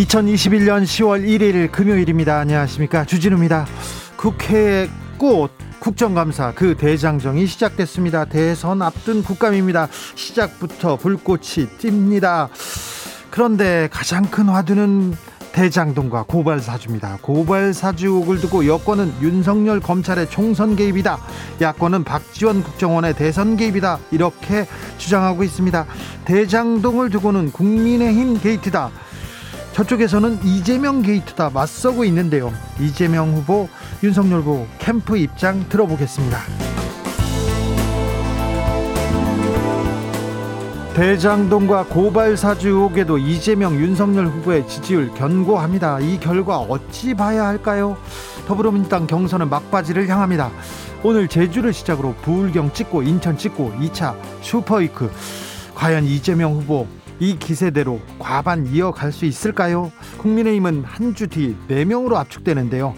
2021년 10월 1일 금요일입니다. 안녕하십니까. 주진우입니다. 국회의 꽃 국정감사 그 대장정이 시작됐습니다. 대선 앞둔 국감입니다. 시작부터 불꽃이 띕니다. 그런데 가장 큰 화두는 대장동과 고발 사주입니다. 고발 사주 의혹을 두고 여권은 윤석열 검찰의 총선 개입이다. 야권은 박지원 국정원의 대선 개입이다. 이렇게 주장하고 있습니다. 대장동을 두고는 국민의힘 게이트다. 저쪽에서는 이재명 게이트다 맞서고 있는데요. 이재명 후보, 윤석열 후보 캠프 입장 들어보겠습니다. 대장동과 고발 사주 의혹에도 이재명, 윤석열 후보의 지지율 견고합니다. 이 결과 어찌 봐야 할까요? 더불어민주당 경선은 막바지를 향합니다. 오늘 제주를 시작으로 부울경 찍고 인천 찍고 2차 슈퍼위크 과연 이재명 후보 이 기세대로 과반 이어갈 수 있을까요? 국민의힘은 한 주 뒤 4명으로 압축되는데요.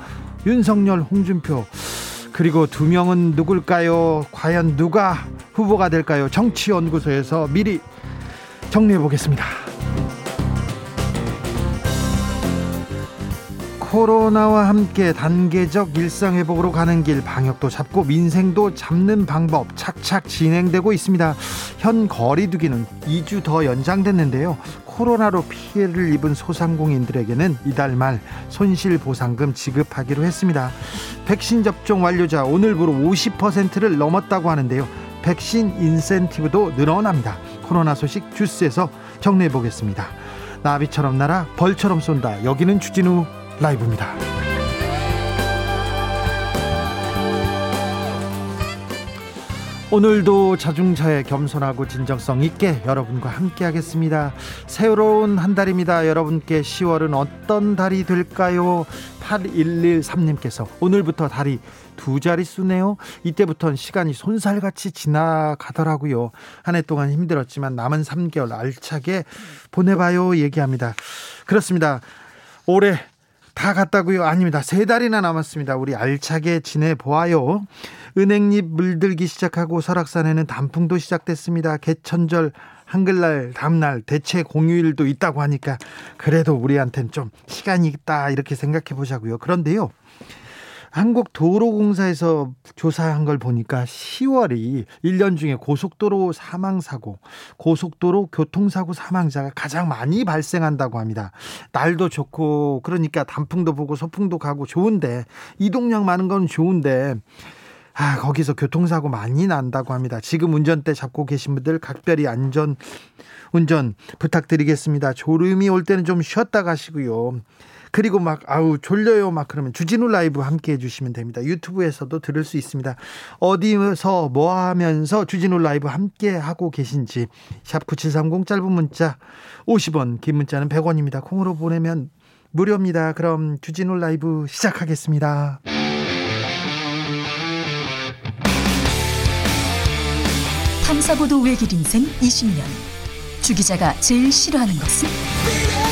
윤석열, 홍준표, 그리고 두 명은 누굴까요? 과연 누가 후보가 될까요? 정치연구소에서 미리 정리해 보겠습니다. 코로나와 함께 단계적 일상 회복으로 가는 길 방역도 잡고 민생도 잡는 방법 착착 진행되고 있습니다. 현 거리두기는 2주 더 연장됐는데요. 코로나로 피해를 입은 소상공인들에게는 이달 말 손실 보상금 지급하기로 했습니다. 백신 접종 완료자 오늘부로 50%를 넘었다고 하는데요. 백신 인센티브도 늘어납니다. 코로나 소식 주스에서 정리해 보겠습니다. 나비처럼 날아 벌처럼 쏜다. 여기는 주진우 라이브입니다. 오늘도 자중차에 겸손하고 진정성 있게 여러분과 함께 하겠습니다. 새로운 한 달입니다. 여러분께 10월은 어떤 달이 될까요? 8113님께서 오늘부터 달이 두 자릿수네요. 이때부터는 시간이 손살같이 지나가더라고요. 한 해 동안 힘들었지만 남은 3개월 알차게 보내봐요. 얘기합니다. 그렇습니다. 올해 다 갔다고요? 아닙니다. 세 달이나 남았습니다. 우리 알차게 지내보아요. 은행잎 물들기 시작하고 설악산에는 단풍도 시작됐습니다. 개천절 한글날 다음날 대체 공휴일도 있다고 하니까 그래도 우리한텐 좀 시간이 있다 이렇게 생각해 보자고요. 그런데요. 한국도로공사에서 조사한 걸 보니까 10월이 1년 중에 고속도로 사망사고, 고속도로 교통사고 사망자가 가장 많이 발생한다고 합니다. 날도 좋고, 그러니까 단풍도 보고 소풍도 가고 좋은데, 이동량 많은 건 좋은데, 아, 거기서 교통사고 많이 난다고 합니다. 지금 운전대 잡고 계신 분들 각별히 안전 운전 부탁드리겠습니다. 졸음이 올 때는 좀 쉬었다 가시고요. 그리고 막 아우 졸려요 막 그러면 주진우 라이브 함께 해주시면 됩니다. 유튜브에서도 들을 수 있습니다. 어디서 뭐 하면서 주진우 라이브 함께 하고 계신지 샵 9730 짧은 문자 50원 긴 문자는 100원입니다. 콩으로 보내면 무료입니다. 그럼 주진우 라이브 시작하겠습니다. 탐사보도 외길 인생 20년 주 기자가 제일 싫어하는 것은?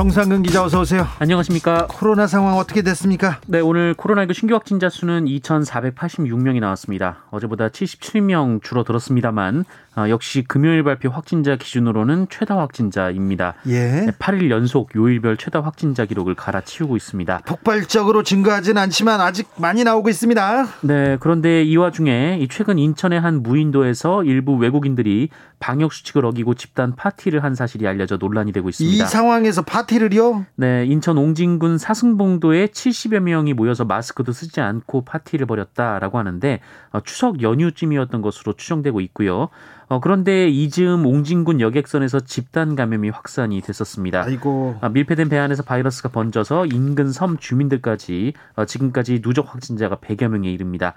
정상근 기자 어서 오세요. 안녕하십니까. 코로나 상황 어떻게 됐습니까? 네, 오늘 코로나19 신규 확진자 수는 2,486명이 나왔습니다. 어제보다 77명 줄어들었습니다만 어, 역시 금요일 발표 확진자 기준으로는 최다 확진자입니다. 예. 8일 연속 요일별 최다 확진자 기록을 갈아치우고 있습니다. 폭발적으로 증가하진 않지만 아직 많이 나오고 있습니다. 네, 그런데 이 와중에 최근 인천의 한 무인도에서 일부 외국인들이 방역 수칙을 어기고 집단 파티를 한 사실이 알려져 논란이 되고 있습니다. 이 상황에서 파티 를요? 네, 인천 옹진군 사승봉도에 70여 명이 모여서 마스크도 쓰지 않고 파티를 벌였다라고 하는데 어, 추석 연휴쯤이었던 것으로 추정되고 있고요. 어, 그런데 이즈음 옹진군 여객선에서 집단 감염이 확산이 됐었습니다. 아이고. 아, 밀폐된 배 안에서 바이러스가 번져서 인근 섬 주민들까지 어, 지금까지 누적 확진자가 100여 명에 이릅니다.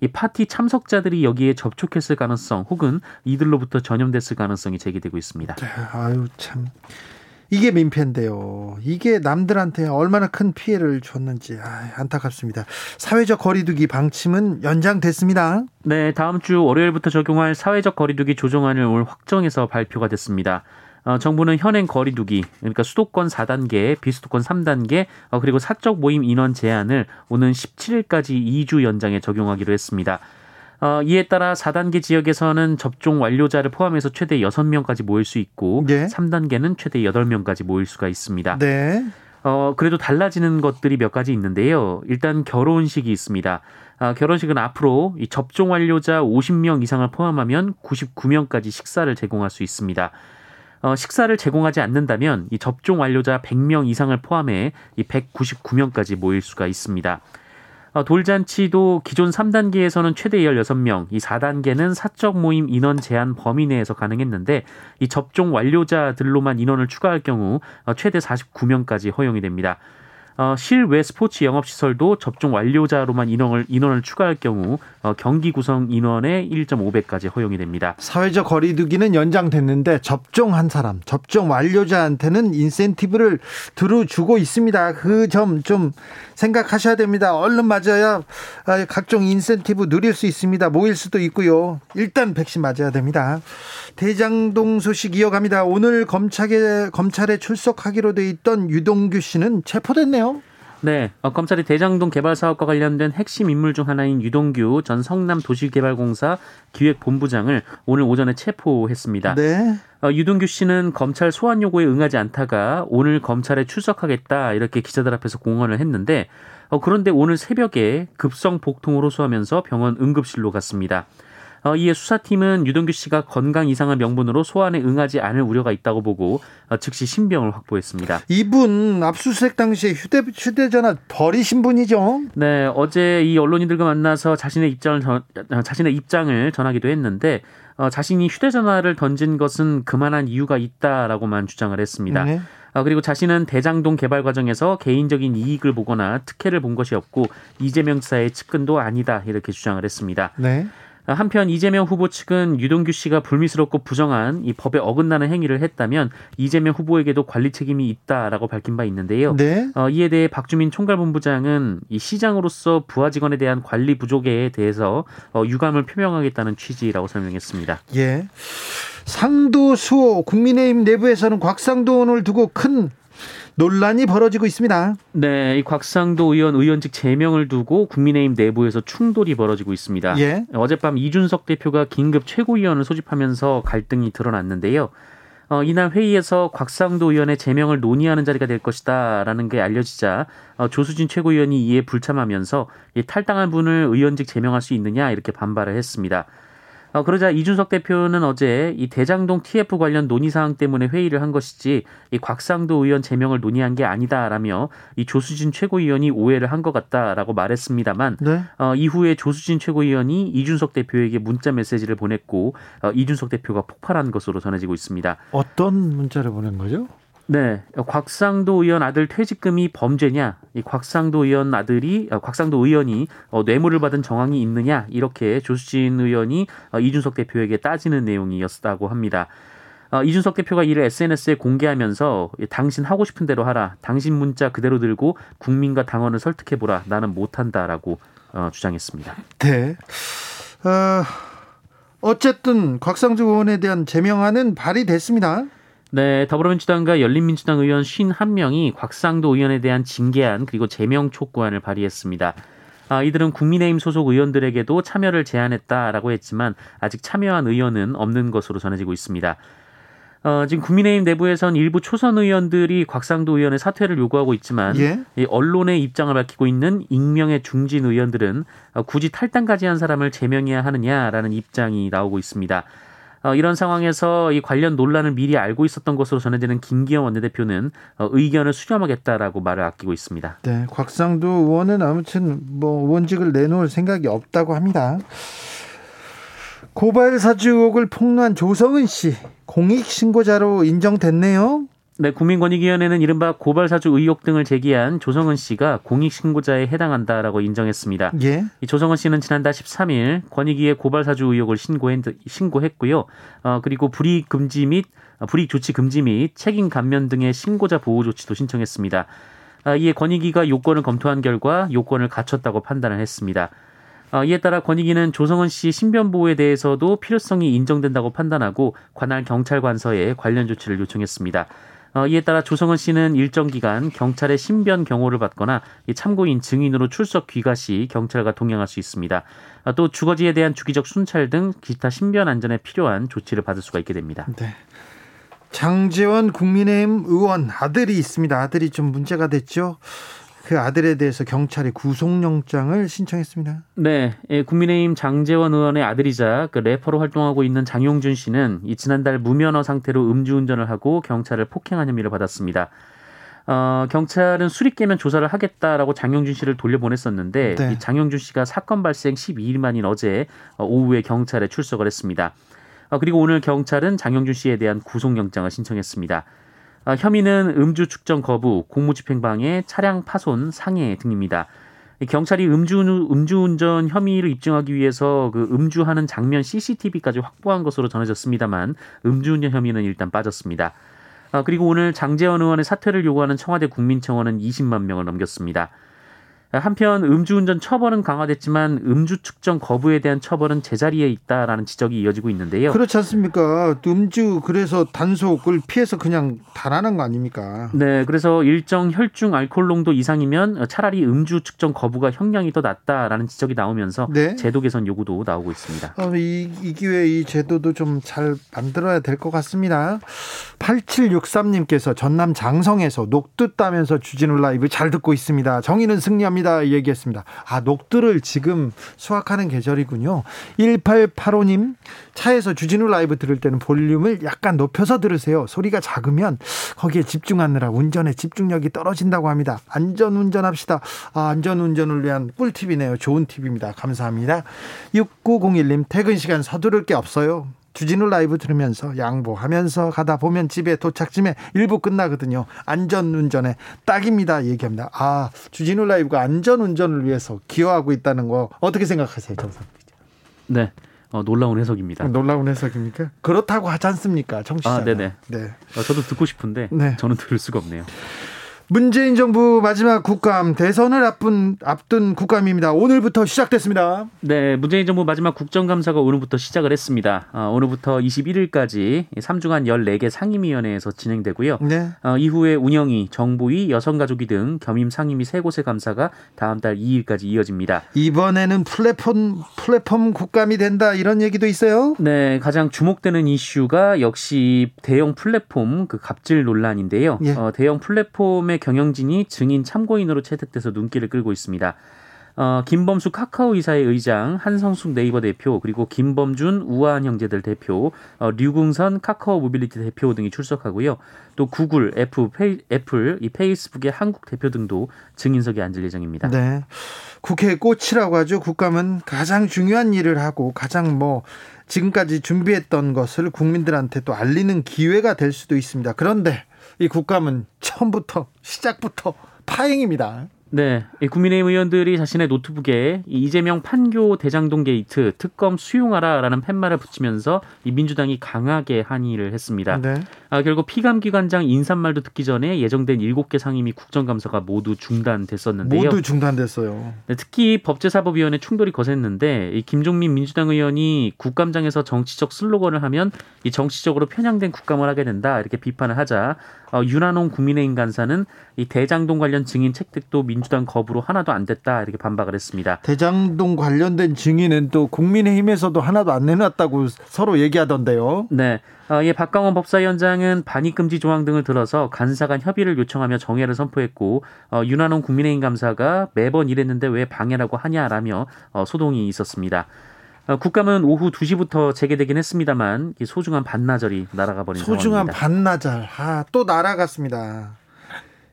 이 파티 참석자들이 여기에 접촉했을 가능성 혹은 이들로부터 전염됐을 가능성이 제기되고 있습니다. 아유 참. 이게 민폐인데요. 이게 남들한테 얼마나 큰 피해를 줬는지 아, 안타깝습니다. 사회적 거리두기 방침은 연장됐습니다. 네, 다음 주 월요일부터 적용할 사회적 거리두기 조정안을 오늘 확정해서 발표가 됐습니다. 어, 정부는 현행 거리두기, 그러니까 수도권 4단계, 비수도권 3단계, 어, 그리고 사적 모임 인원 제한을 오는 17일까지 2주 연장에 적용하기로 했습니다. 어, 이에 따라 4단계 지역에서는 접종 완료자를 포함해서 최대 6명까지 모일 수 있고 네. 3단계는 최대 8명까지 모일 수가 있습니다. 네. 어, 그래도 달라지는 것들이 몇 가지 있는데요. 일단 결혼식이 있습니다. 아, 결혼식은 앞으로 이 접종 완료자 50명 이상을 포함하면 99명까지 식사를 제공할 수 있습니다. 어, 식사를 제공하지 않는다면 이 접종 완료자 100명 이상을 포함해 이 199명까지 모일 수가 있습니다. 어, 돌잔치도 기존 3단계에서는 최대 16명, 이 4단계는 사적 모임 인원 제한 범위 내에서 가능했는데 이 접종 완료자들로만 인원을 추가할 경우 어, 최대 49명까지 허용이 됩니다. 어, 실외 스포츠 영업시설도 접종 완료자로만 인원을, 인원을 추가할 경우 어, 경기 구성 인원의 1.5배까지 허용이 됩니다. 사회적 거리두기는 연장됐는데 접종한 사람, 접종 완료자한테는 인센티브를 들어주고 있습니다. 그 점 좀 생각하셔야 됩니다. 얼른 맞아야 아, 각종 인센티브 누릴 수 있습니다. 모일 수도 있고요. 일단 백신 맞아야 됩니다. 대장동 소식 이어갑니다. 오늘 검찰에 검찰에 출석하기로 돼 있던 유동규 씨는 체포됐네요. 네, 어, 검찰이 대장동 개발 사업과 관련된 핵심 인물 중 하나인 유동규 전 성남 도시개발공사 기획본부장을 오늘 오전에 체포했습니다. 네. 어, 유동규 씨는 검찰 소환 요구에 응하지 않다가 오늘 검찰에 출석하겠다 이렇게 기자들 앞에서 공언을 했는데 어, 그런데 오늘 새벽에 급성 복통을 호소하면서 병원 응급실로 갔습니다. 어, 이에 수사팀은 유동규 씨가 건강 이상을 명분으로 소환에 응하지 않을 우려가 있다고 보고 어, 즉시 신병을 확보했습니다. 이분 압수수색 당시에 휴대 휴대전화 버리신 분이죠. 네, 어제 이 언론인들과 만나서 자신의 입장을 전, 어, 자신의 입장을 전하기도 했는데 어, 자신이 휴대전화를 던진 것은 그만한 이유가 있다라고만 주장을 했습니다. 네. 어, 그리고 자신은 대장동 개발 과정에서 개인적인 이익을 보거나 특혜를 본 것이 없고 이재명 지사의 측근도 아니다 이렇게 주장을 했습니다. 네. 한편 이재명 후보 측은 유동규 씨가 불미스럽고 부정한 이 법에 어긋나는 행위를 했다면 이재명 후보에게도 관리 책임이 있다라고 밝힌 바 있는데요. 네. 어, 이에 대해 박주민 총괄본부장은 이 시장으로서 부하 직원에 대한 관리 부족에 대해서 어, 유감을 표명하겠다는 취지라고 설명했습니다. 예. 상도수호 국민의힘 내부에서는 곽상도원을 두고 큰 논란이 벌어지고 있습니다. 네, 이 곽상도 의원 의원직 제명을 두고 국민의힘 내부에서 충돌이 벌어지고 있습니다. 예. 어젯밤 이준석 대표가 긴급 최고위원을 소집하면서 갈등이 드러났는데요. 어, 이날 회의에서 곽상도 의원의 제명을 논의하는 자리가 될 것이다라는 게 알려지자 어, 조수진 최고위원이 이에 불참하면서 이 탈당한 분을 의원직 제명할 수 있느냐 이렇게 반발을 했습니다. 어, 그러자 이준석 대표는 어제 이 대장동 TF 관련 논의 사항 때문에 회의를 한 것이지 이 곽상도 의원 제명을 논의한 게 아니다라며 이 조수진 최고위원이 오해를 한 것 같다라고 말했습니다만 네. 어, 이후에 조수진 최고위원이 이준석 대표에게 문자 메시지를 보냈고 어, 이준석 대표가 폭발한 것으로 전해지고 있습니다. 어떤 문자를 보낸 거죠? 네, 곽상도 의원 아들 퇴직금이 범죄냐? 이 곽상도 의원 아들이 어, 곽상도 의원이 어, 뇌물을 받은 정황이 있느냐? 이렇게 조수진 의원이 어, 이준석 대표에게 따지는 내용이었다고 합니다. 어, 이준석 대표가 이를 SNS에 공개하면서 당신 하고 싶은 대로 하라. 당신 문자 그대로 들고 국민과 당원을 설득해 보라. 나는 못한다라고 어, 주장했습니다. 네. 어, 어쨌든 곽상도 의원에 대한 제명안은 발의됐습니다. 네, 더불어민주당과 열린민주당 의원 51명이 곽상도 의원에 대한 징계안 그리고 제명 촉구안을 발의했습니다. 아, 이들은 국민의힘 소속 의원들에게도 참여를 제안했다라고 했지만 아직 참여한 의원은 없는 것으로 전해지고 있습니다. 어, 지금 국민의힘 내부에선 일부 초선 의원들이 곽상도 의원의 사퇴를 요구하고 있지만 예. 이 언론의 입장을 밝히고 있는 익명의 중진 의원들은 어, 굳이 탈당까지 한 사람을 제명해야 하느냐라는 입장이 나오고 있습니다. 어, 이런 상황에서 이 관련 논란을 미리 알고 있었던 것으로 전해지는 김기현 원내대표는 어, 의견을 수렴하겠다라고 말을 아끼고 있습니다. 네, 곽상도 의원은 아무튼 뭐 의원직을 내놓을 생각이 없다고 합니다. 고발 사주 의혹을 폭로한 조성은 씨 공익 신고자로 인정됐네요. 네, 국민권익위원회는 이른바 고발 사주 의혹 등을 제기한 조성은 씨가 공익신고자에 해당한다라고 인정했습니다. 예. 이 조성은 씨는 지난달 13일 권익위에 고발 사주 의혹을 신고했, 신고했고요. 어, 그리고 불이익 금지 및 어, 불이익 조치 금지 및 책임 감면 등의 신고자 보호 조치도 신청했습니다. 아, 이에 권익위가 요건을 검토한 결과 요건을 갖췄다고 판단을 했습니다. 어, 이에 따라 권익위는 조성은 씨 신변 보호에 대해서도 필요성이 인정된다고 판단하고 관할 경찰관서에 관련 조치를 요청했습니다. 어, 이에 따라 조성은 씨는 일정 기간 경찰의 신변 경호를 받거나 참고인 증인으로 출석 귀가 시 경찰과 동행할 수 있습니다. 어, 또 주거지에 대한 주기적 순찰 등 기타 신변 안전에 필요한 조치를 받을 수가 있게 됩니다. 네. 장재원 국민의힘 의원 아들이 있습니다. 아들이 좀 문제가 됐죠. 그 아들에 대해서 경찰이 구속영장을 신청했습니다. 네, 예, 국민의힘 장재원 의원의 아들이자 그 래퍼로 활동하고 있는 장용준 씨는 이 지난달 무면허 상태로 음주운전을 하고 경찰을 폭행한 혐의를 받았습니다. 어, 경찰은 수리 깨면 조사를 하겠다라고 장용준 씨를 돌려보냈었는데 네. 이 장용준 씨가 사건 발생 12일 만인 어제 어, 오후에 경찰에 출석을 했습니다. 어, 그리고 오늘 경찰은 장용준 씨에 대한 구속영장을 신청했습니다. 어, 혐의는 음주 측정 거부, 공무집행방해, 차량 파손, 상해 등입니다. 경찰이 음주, 음주운전 혐의를 입증하기 위해서 그 음주하는 장면 CCTV까지 확보한 것으로 전해졌습니다만 음주운전 혐의는 일단 빠졌습니다. 아, 그리고 오늘 장재원 의원의 사퇴를 요구하는 청와대 국민청원은 20만 명을 넘겼습니다. 한편 음주운전 처벌은 강화됐지만 음주 측정 거부에 대한 처벌은 제자리에 있다라는 지적이 이어지고 있는데요. 그렇지 않습니까? 음주 그래서 단속을 피해서 그냥 달아난 거 아닙니까? 네, 그래서 일정 혈중 알코올 농도 이상이면 차라리 음주 측정 거부가 형량이 더 낫다라는 지적이 나오면서 네. 제도 개선 요구도 나오고 있습니다. 어, 이, 이 기회에 이 제도도 좀 잘 만들어야 될 것 같습니다. 8763님께서 전남 장성에서 녹두 따면서 주진우 라이브 잘 듣고 있습니다. 정의는 승리합니다. 얘기했습니다. 아, 녹두를 지금 수확하는 계절이군요. 1885님, 차에서 주진우 라이브 들을 때는 볼륨을 약간 높여서 들으세요. 소리가 작으면 거기에 집중하느라 운전에 집중력이 떨어진다고 합니다. 안전 운전합시다. 아, 안전 운전을 위한 꿀팁이네요. 좋은 팁입니다. 감사합니다. 6901님, 퇴근 시간 서두를 게 없어요. 주진우 라이브 들으면서 양보하면서 가다 보면 집에 도착쯤에 일부 끝나거든요. 안전 운전에 딱입니다. 얘기합니다. 아, 주진우 라이브가 안전 운전을 위해서 기여하고 있다는 거 어떻게 생각하세요, 정상 기자? 네, 어, 놀라운 해석입니다. 놀라운 해석입니까? 그렇다고 하지 않습니까, 청취자? 아, 네네. 네. 어, 저도 듣고 싶은데 네. 저는 들을 수가 없네요. 문재인 정부 마지막 국감 대선을 앞둔 앞둔 국감입니다. 오늘부터 시작됐습니다. 네, 문재인 정부 마지막 국정감사가 오늘부터 시작을 했습니다. 어, 오늘부터 21일까지 3주간 14개 상임위원회에서 진행되고요. 네. 어, 이후에 운영위, 정부위, 여성가족위 등 겸임 상임위 세 곳의 감사가 다음 달 2일까지 이어집니다. 이번에는 플랫폼 플랫폼 국감이 된다 이런 얘기도 있어요. 네, 가장 주목되는 이슈가 역시 대형 플랫폼 그 갑질 논란인데요. 예. 어, 대형 플랫폼의 경영진이 증인 참고인으로 채택돼서 눈길을 끌고 있습니다. 어, 김범수 카카오 이사회 의장, 한성숙 네이버 대표, 그리고 김범준 우아한 형제들 대표, 어, 류긍선 카카오 모빌리티 대표 등이 출석하고요. 또 구글, 애플, 페이, 애플, 이 페이스북의 한국 대표 등도 증인석에 앉을 예정입니다. 네. 국회의 꽃이라고 하죠. 국감은 가장 중요한 일을 하고 가장 뭐 지금까지 준비했던 것을 국민들한테 또 알리는 기회가 될 수도 있습니다. 그런데 이 국감은 처음부터 시작부터 파행입니다. 네, 국민의힘 의원들이 자신의 노트북에 이재명 판교 대장동 게이트 특검 수용하라라는 팻말을 붙이면서 이 민주당이 강하게 항의를 했습니다. 네. 아, 결국 피감기관장 인사말도 듣기 전에 예정된 7개 상임위 국정감사가 모두 중단됐었는데요. 모두 중단됐어요. 네, 특히 법제사법위원회 충돌이 거셌는데 이 김종민 민주당 의원이 국감장에서 정치적 슬로건을 하면 이 정치적으로 편향된 국감을 하게 된다 이렇게 비판을 하자 어, 윤한홍 국민의힘 간사는 이 대장동 관련 증인 채택도 민주당 거부로 하나도 안 됐다 이렇게 반박을 했습니다. 대장동 관련된 증인은 또 국민의힘에서도 하나도 안 내놨다고 서로 얘기하던데요. 네. 어, 예, 박강원 법사위원장은 반입금지 조항 등을 들어서 간사 간 협의를 요청하며 정해를 선포했고 어, 윤한홍 국민의힘 감사가 매번 이랬는데 왜 방해라고 하냐라며 어, 소동이 있었습니다. 어, 국감은 오후 2시부터 재개되긴 했습니다만 소중한 반나절이 날아가 버린 소중한 상황입니다. 반나절 아, 또 날아갔습니다.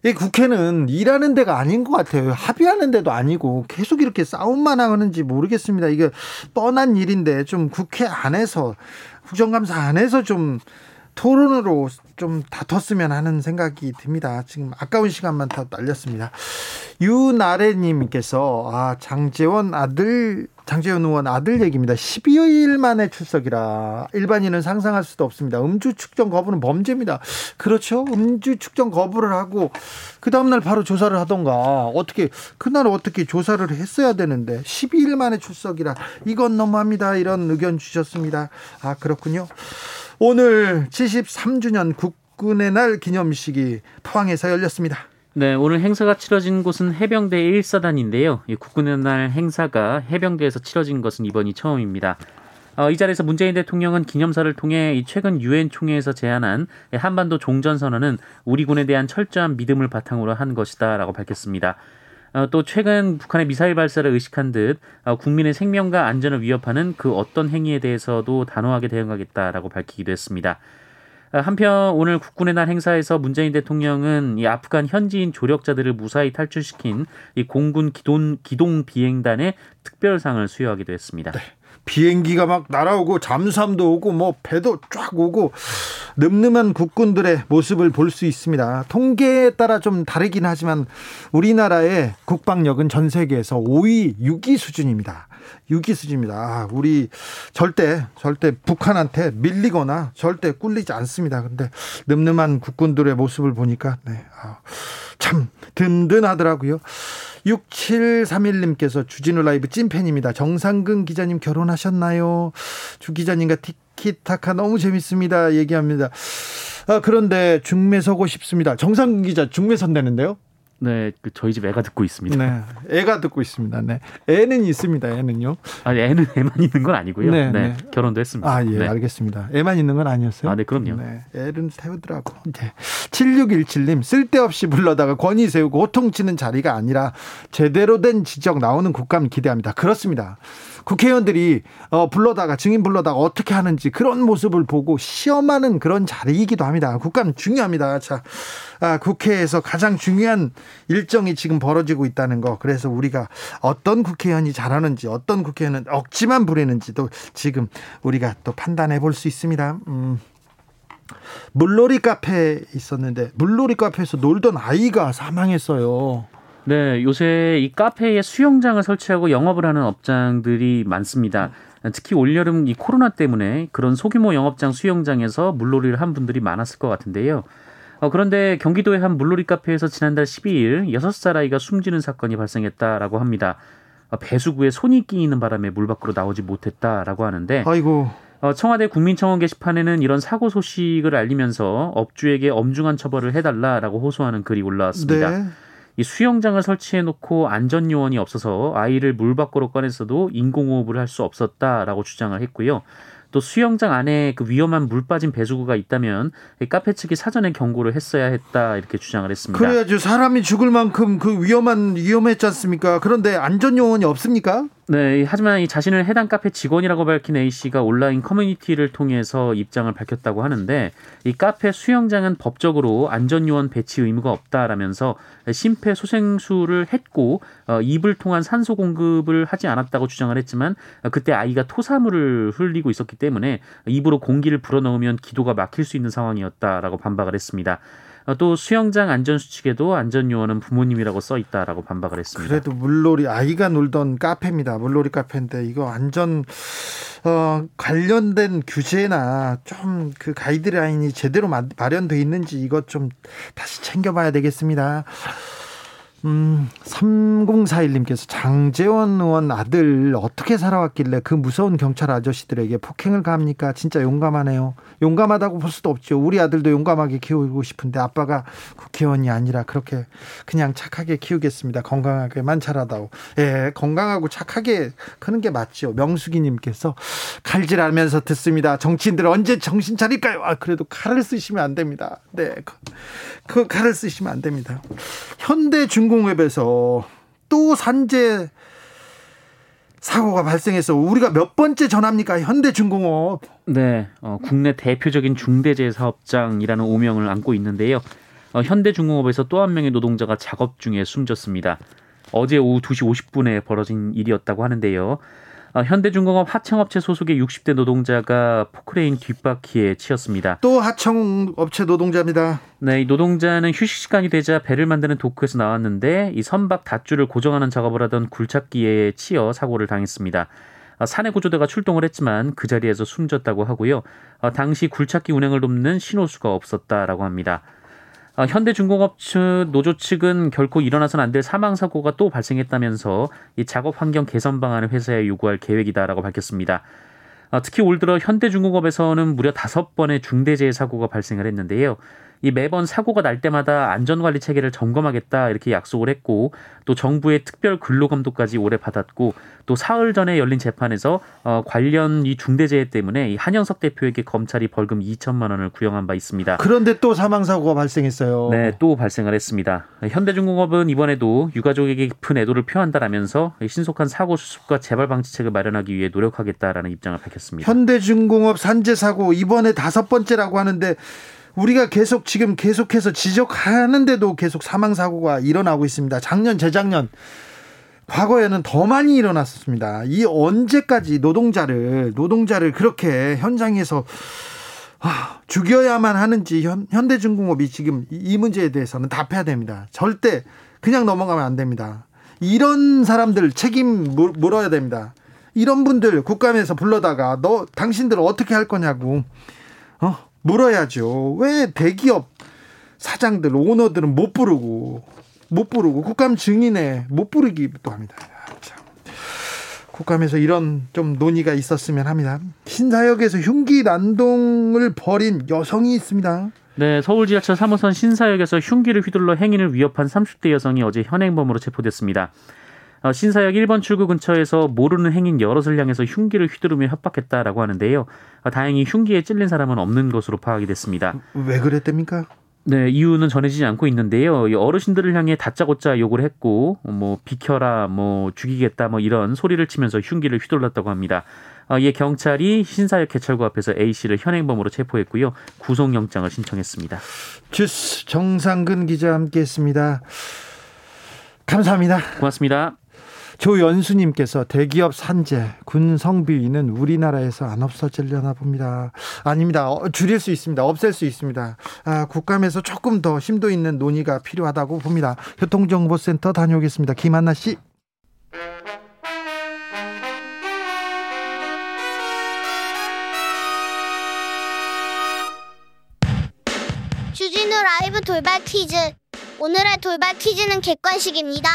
이 국회는 일하는 데가 아닌 것 같아요. 합의하는 데도 아니고 계속 이렇게 싸움만 하는지 모르겠습니다. 이게 뻔한 일인데 좀 국회 안에서 국정감사 안에서 좀 토론으로 좀 다퉜으면 하는 생각이 듭니다. 지금 아까운 시간만 다 날렸습니다. 유나래님께서 아 장재원 아들 장재원 의원 아들 얘기입니다. 12일 만에 출석이라 일반인은 상상할 수도 없습니다. 음주 측정 거부는 범죄입니다. 그렇죠. 음주 측정 거부를 하고 그 다음날 바로 조사를 하던가 어떻게 그날 어떻게 조사를 했어야 되는데 12일 만에 출석이라 이건 너무합니다. 이런 의견 주셨습니다. 아 그렇군요. 오늘 73주년 국군의 날 기념식이 포항에서 열렸습니다. 네, 오늘 행사가 치러진 곳은 해병대 1사단인데요. 이 국군의 날 행사가 해병대에서 치러진 것은 이번이 처음입니다. 어, 이 자리에서 문재인 대통령은 기념사를 통해 이 최근 유엔 총회에서 제안한 한반도 종전 선언은 우리 군에 대한 철저한 믿음을 바탕으로 한 것이다라고 밝혔습니다. 어, 또 최근 북한의 미사일 발사를 의식한 듯 어, 국민의 생명과 안전을 위협하는 그 어떤 행위에 대해서도 단호하게 대응하겠다라고 밝히기도 했습니다. 어, 한편 오늘 국군의 날 행사에서 문재인 대통령은 이 아프간 현지인 조력자들을 무사히 탈출시킨 이 공군 기동, 기동 비행단의 특별상을 수여하기도 했습니다. 네. 비행기가 막 날아오고 잠수함도 오고 뭐 배도 쫙 오고 늠름한 국군들의 모습을 볼 수 있습니다. 통계에 따라 좀 다르긴 하지만 우리나라의 국방력은 전 세계에서 5위, 6위 수준입니다. 6위 수준입니다. 아, 우리 절대 절대 북한한테 밀리거나 절대 꿀리지 않습니다. 근데 늠름한 국군들의 모습을 보니까 네. 아, 참 든든하더라고요. 6731님께서 주진우 라이브 찐팬입니다. 정상근 기자님 결혼하셨나요? 주 기자님과 티키타카 너무 재밌습니다. 얘기합니다. 아, 그런데 중매 서고 싶습니다. 정상근 기자 중매 선대는데요? 네, 그 저희 집 애가 듣고 있습니다. 네, 애가 듣고 있습니다. 네, 애는 있습니다. 애는요. 아, 애는 애만 있는 건 아니고요. 네, 네. 네. 결혼도 했습니다. 아, 예, 네. 알겠습니다. 애만 있는 건 아니었어요. 아, 네, 그럼요. 네, 애는 태우더라고. 네. 7617님 쓸데없이 불러다가 권위 세우고 호통치는 자리가 아니라 제대로 된 지적 나오는 국감 기대합니다. 그렇습니다. 국회의원들이 어, 불러다가 증인 불러다가 어떻게 하는지 그런 모습을 보고 시험하는 그런 자리이기도 합니다. 국감 중요합니다. 자, 아, 국회에서 가장 중요한 일정이 지금 벌어지고 있다는 거. 그래서 우리가 어떤 국회의원이 잘하는지 어떤 국회의원은 억지만 부리는지도 지금 우리가 또 판단해 볼 수 있습니다. 음. 물놀이 카페에 있었는데 물놀이 카페에서 놀던 아이가 사망했어요. 네, 요새 이 카페에 수영장을 설치하고 영업을 하는 업장들이 많습니다. 특히 올여름 이 코로나 때문에 그런 소규모 영업장 수영장에서 물놀이를 한 분들이 많았을 것 같은데요. 어, 그런데 경기도의 한 물놀이 카페에서 지난달 12일 6살 아이가 숨지는 사건이 발생했다라고 합니다. 어, 배수구에 손이 끼이는 바람에 물 밖으로 나오지 못했다라고 하는데 아이고. 어, 청와대 국민청원 게시판에는 이런 사고 소식을 알리면서 업주에게 엄중한 처벌을 해달라라고 호소하는 글이 올라왔습니다. 네. 이 수영장을 설치해 놓고 안전 요원이 없어서 아이를 물 밖으로 꺼냈어도 인공호흡을 할 수 없었다라고 주장을 했고요. 또 수영장 안에 그 위험한 물 빠진 배수구가 있다면 카페 측이 사전에 경고를 했어야 했다 이렇게 주장을 했습니다. 그래야죠. 사람이 죽을 만큼 그 위험한 위험했지 않습니까? 그런데 안전 요원이 없습니까? 네, 하지만 이 자신을 해당 카페 직원이라고 밝힌 A 씨가 온라인 커뮤니티를 통해서 입장을 밝혔다고 하는데 이 카페 수영장은 법적으로 안전 요원 배치 의무가 없다라면서 심폐소생술을 했고 어, 입을 통한 산소 공급을 하지 않았다고 주장을 했지만 어, 그때 아이가 토사물을 흘리고 있었기 때문에 입으로 공기를 불어넣으면 기도가 막힐 수 있는 상황이었다라고 반박을 했습니다. 어, 또 수영장 안전 수칙에도 안전 요원은 부모님이라고 써 있다라고 반박을 했습니다. 그래도 물놀이 아이가 놀던 카페입니다. 물놀이 카페인데 이거 안전 어, 관련된 규제나 좀 그 가이드라인이 제대로 마련돼 있는지 이것 좀 다시 챙겨봐야 되겠습니다. 음, 3041님께서 장재원 의원 아들 어떻게 살아왔길래 그 무서운 경찰 아저씨들에게 폭행을 가합니까? 진짜 용감하네요. 용감하다고 볼 수도 없죠. 우리 아들도 용감하게 키우고 싶은데 아빠가 국회의원이 아니라 그렇게 그냥 착하게 키우겠습니다. 건강하게만 자라다오. 예, 건강하고 착하게 크는 게 맞죠. 명수기님께서 칼질하면서 듣습니다. 정치인들 언제 정신 차릴까요? 아, 그래도 칼을 쓰시면 안 됩니다. 네, 그, 그 칼을 쓰시면 안 됩니다. 현대 중국 중공업에서 또 산재 사고가 발생해서 우리가 몇 번째 전합니까? 현대중공업. 네, 어, 국내 대표적인 중대재해 사업장이라는 오명을 안고 있는데요. 어, 현대중공업에서 또 한 명의 노동자가 작업 중에 숨졌습니다. 어제 오후 2시 50분에 벌어진 일이었다고 하는데요. 어, 현대중공업 하청업체 소속의 60대 노동자가 포크레인 뒷바퀴에 치였습니다. 또 하청업체 노동자입니다. 네, 이 노동자는 휴식 시간이 되자 배를 만드는 도크에서 나왔는데 이 선박 닷줄을 고정하는 작업을 하던 굴착기에 치여 사고를 당했습니다. 어, 사내 구조대가 출동을 했지만 그 자리에서 숨졌다고 하고요. 어, 당시 굴착기 운행을 돕는 신호수가 없었다라고 합니다. 어, 현대중공업 측 노조 측은 결코 일어나선 안될 사망 사고가 또 발생했다면서 이 작업 환경 개선 방안을 회사에 요구할 계획이다라고 밝혔습니다. 어, 특히 올 들어 현대중공업에서는 무려 다섯 번의 중대재해 사고가 발생을 했는데요. 이 매번 사고가 날 때마다 안전관리 체계를 점검하겠다 이렇게 약속을 했고 또 정부의 특별 근로감독까지 올해 받았고 또 사흘 전에 열린 재판에서 어, 관련 이 중대재해 때문에 이 한영석 대표에게 검찰이 벌금 2천만 원을 구형한 바 있습니다. 그런데 또 사망 사고가 발생했어요. 네, 또 발생을 했습니다. 현대중공업은 이번에도 유가족에게 깊은 애도를 표한다라면서 신속한 사고 수습과 재발 방지책을 마련하기 위해 노력하겠다라는 입장을 밝혔습니다. 현대중공업 산재 사고 이번에 다섯 번째라고 하는데 우리가 계속 지금 계속해서 지적하는데도 계속 사망 사고가 일어나고 있습니다. 작년 재작년 과거에는 더 많이 일어났었습니다. 이 언제까지 노동자를 노동자를 그렇게 현장에서 아, 죽여야만 하는지 현, 현대중공업이 지금 이 문제에 대해서는 답해야 됩니다. 절대 그냥 넘어가면 안 됩니다. 이런 사람들 책임 물어야 됩니다. 이런 분들 국감에서 불러다가 너 당신들 어떻게 할 거냐고 어 물어야죠. 왜 대기업 사장들, 오너들은 못 부르고, 못 부르고, 국감 증인에 못 부르기도 합니다. 국감에서 이런 좀 논의가 있었으면 합니다. 신사역에서 흉기 난동을 벌인 여성이 있습니다. 네, 서울 지하철 3호선 신사역에서 흉기를 휘둘러 행인을 위협한 30대 여성이 어제 현행범으로 체포됐습니다. 어, 신사역 1번 출구 근처에서 모르는 행인 여럿을 향해서 흉기를 휘두르며 협박했다라고 하는데요. 어, 다행히 흉기에 찔린 사람은 없는 것으로 파악이 됐습니다. 왜 그랬답니까? 네, 이유는 전해지지 않고 있는데요. 어르신들을 향해 다짜고짜 욕을 했고, 뭐, 비켜라, 뭐, 죽이겠다, 뭐, 이런 소리를 치면서 흉기를 휘둘렀다고 합니다. 어, 이에 경찰이 신사역 개찰구 앞에서 A씨를 현행범으로 체포했고요. 구속영장을 신청했습니다. 주스 정상근 기자 함께 했습니다. 감사합니다. 고맙습니다. 조연수님께서 대기업 산재, 군 성비위는 우리나라에서 안 없어지려나 봅니다. 아닙니다. 어, 줄일 수 있습니다. 없앨 수 있습니다. 아, 국감에서 조금 더 심도 있는 논의가 필요하다고 봅니다. 교통정보센터 다녀오겠습니다. 김한나 씨. 주진우 라이브 돌발 퀴즈. 오늘의 돌발 퀴즈는 객관식입니다.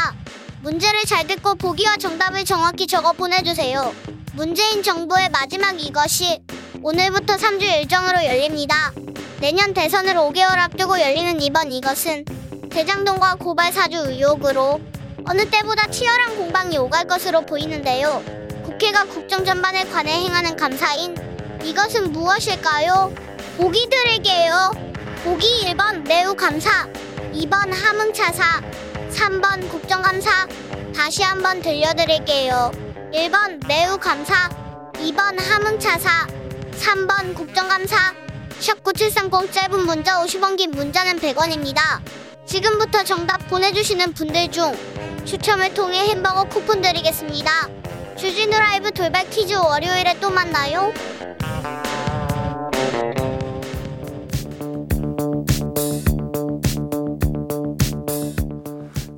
문제를 잘 듣고 보기와 정답을 정확히 적어 보내주세요. 문재인 정부의 마지막 이것이 오늘부터 3주 일정으로 열립니다. 내년 대선을 5개월 앞두고 열리는 이번 이것은 대장동과 고발 사주 의혹으로 어느 때보다 치열한 공방이 오갈 것으로 보이는데요. 국회가 국정 전반에 관해 행하는 감사인 이것은 무엇일까요? 보기 드릴게요. 보기 1번 매우 감사, 2번 함흥차사, 3번 국정감사 다시 한번 들려드릴게요. 1번 매우 감사 2번 함흥차사 3번 국정감사 샵9730 짧은 문자 50원 긴 문자는 100원입니다. 지금부터 정답 보내주시는 분들 중 추첨을 통해 햄버거 쿠폰 드리겠습니다. 주진우 라이브 돌발 퀴즈 월요일에 또 만나요.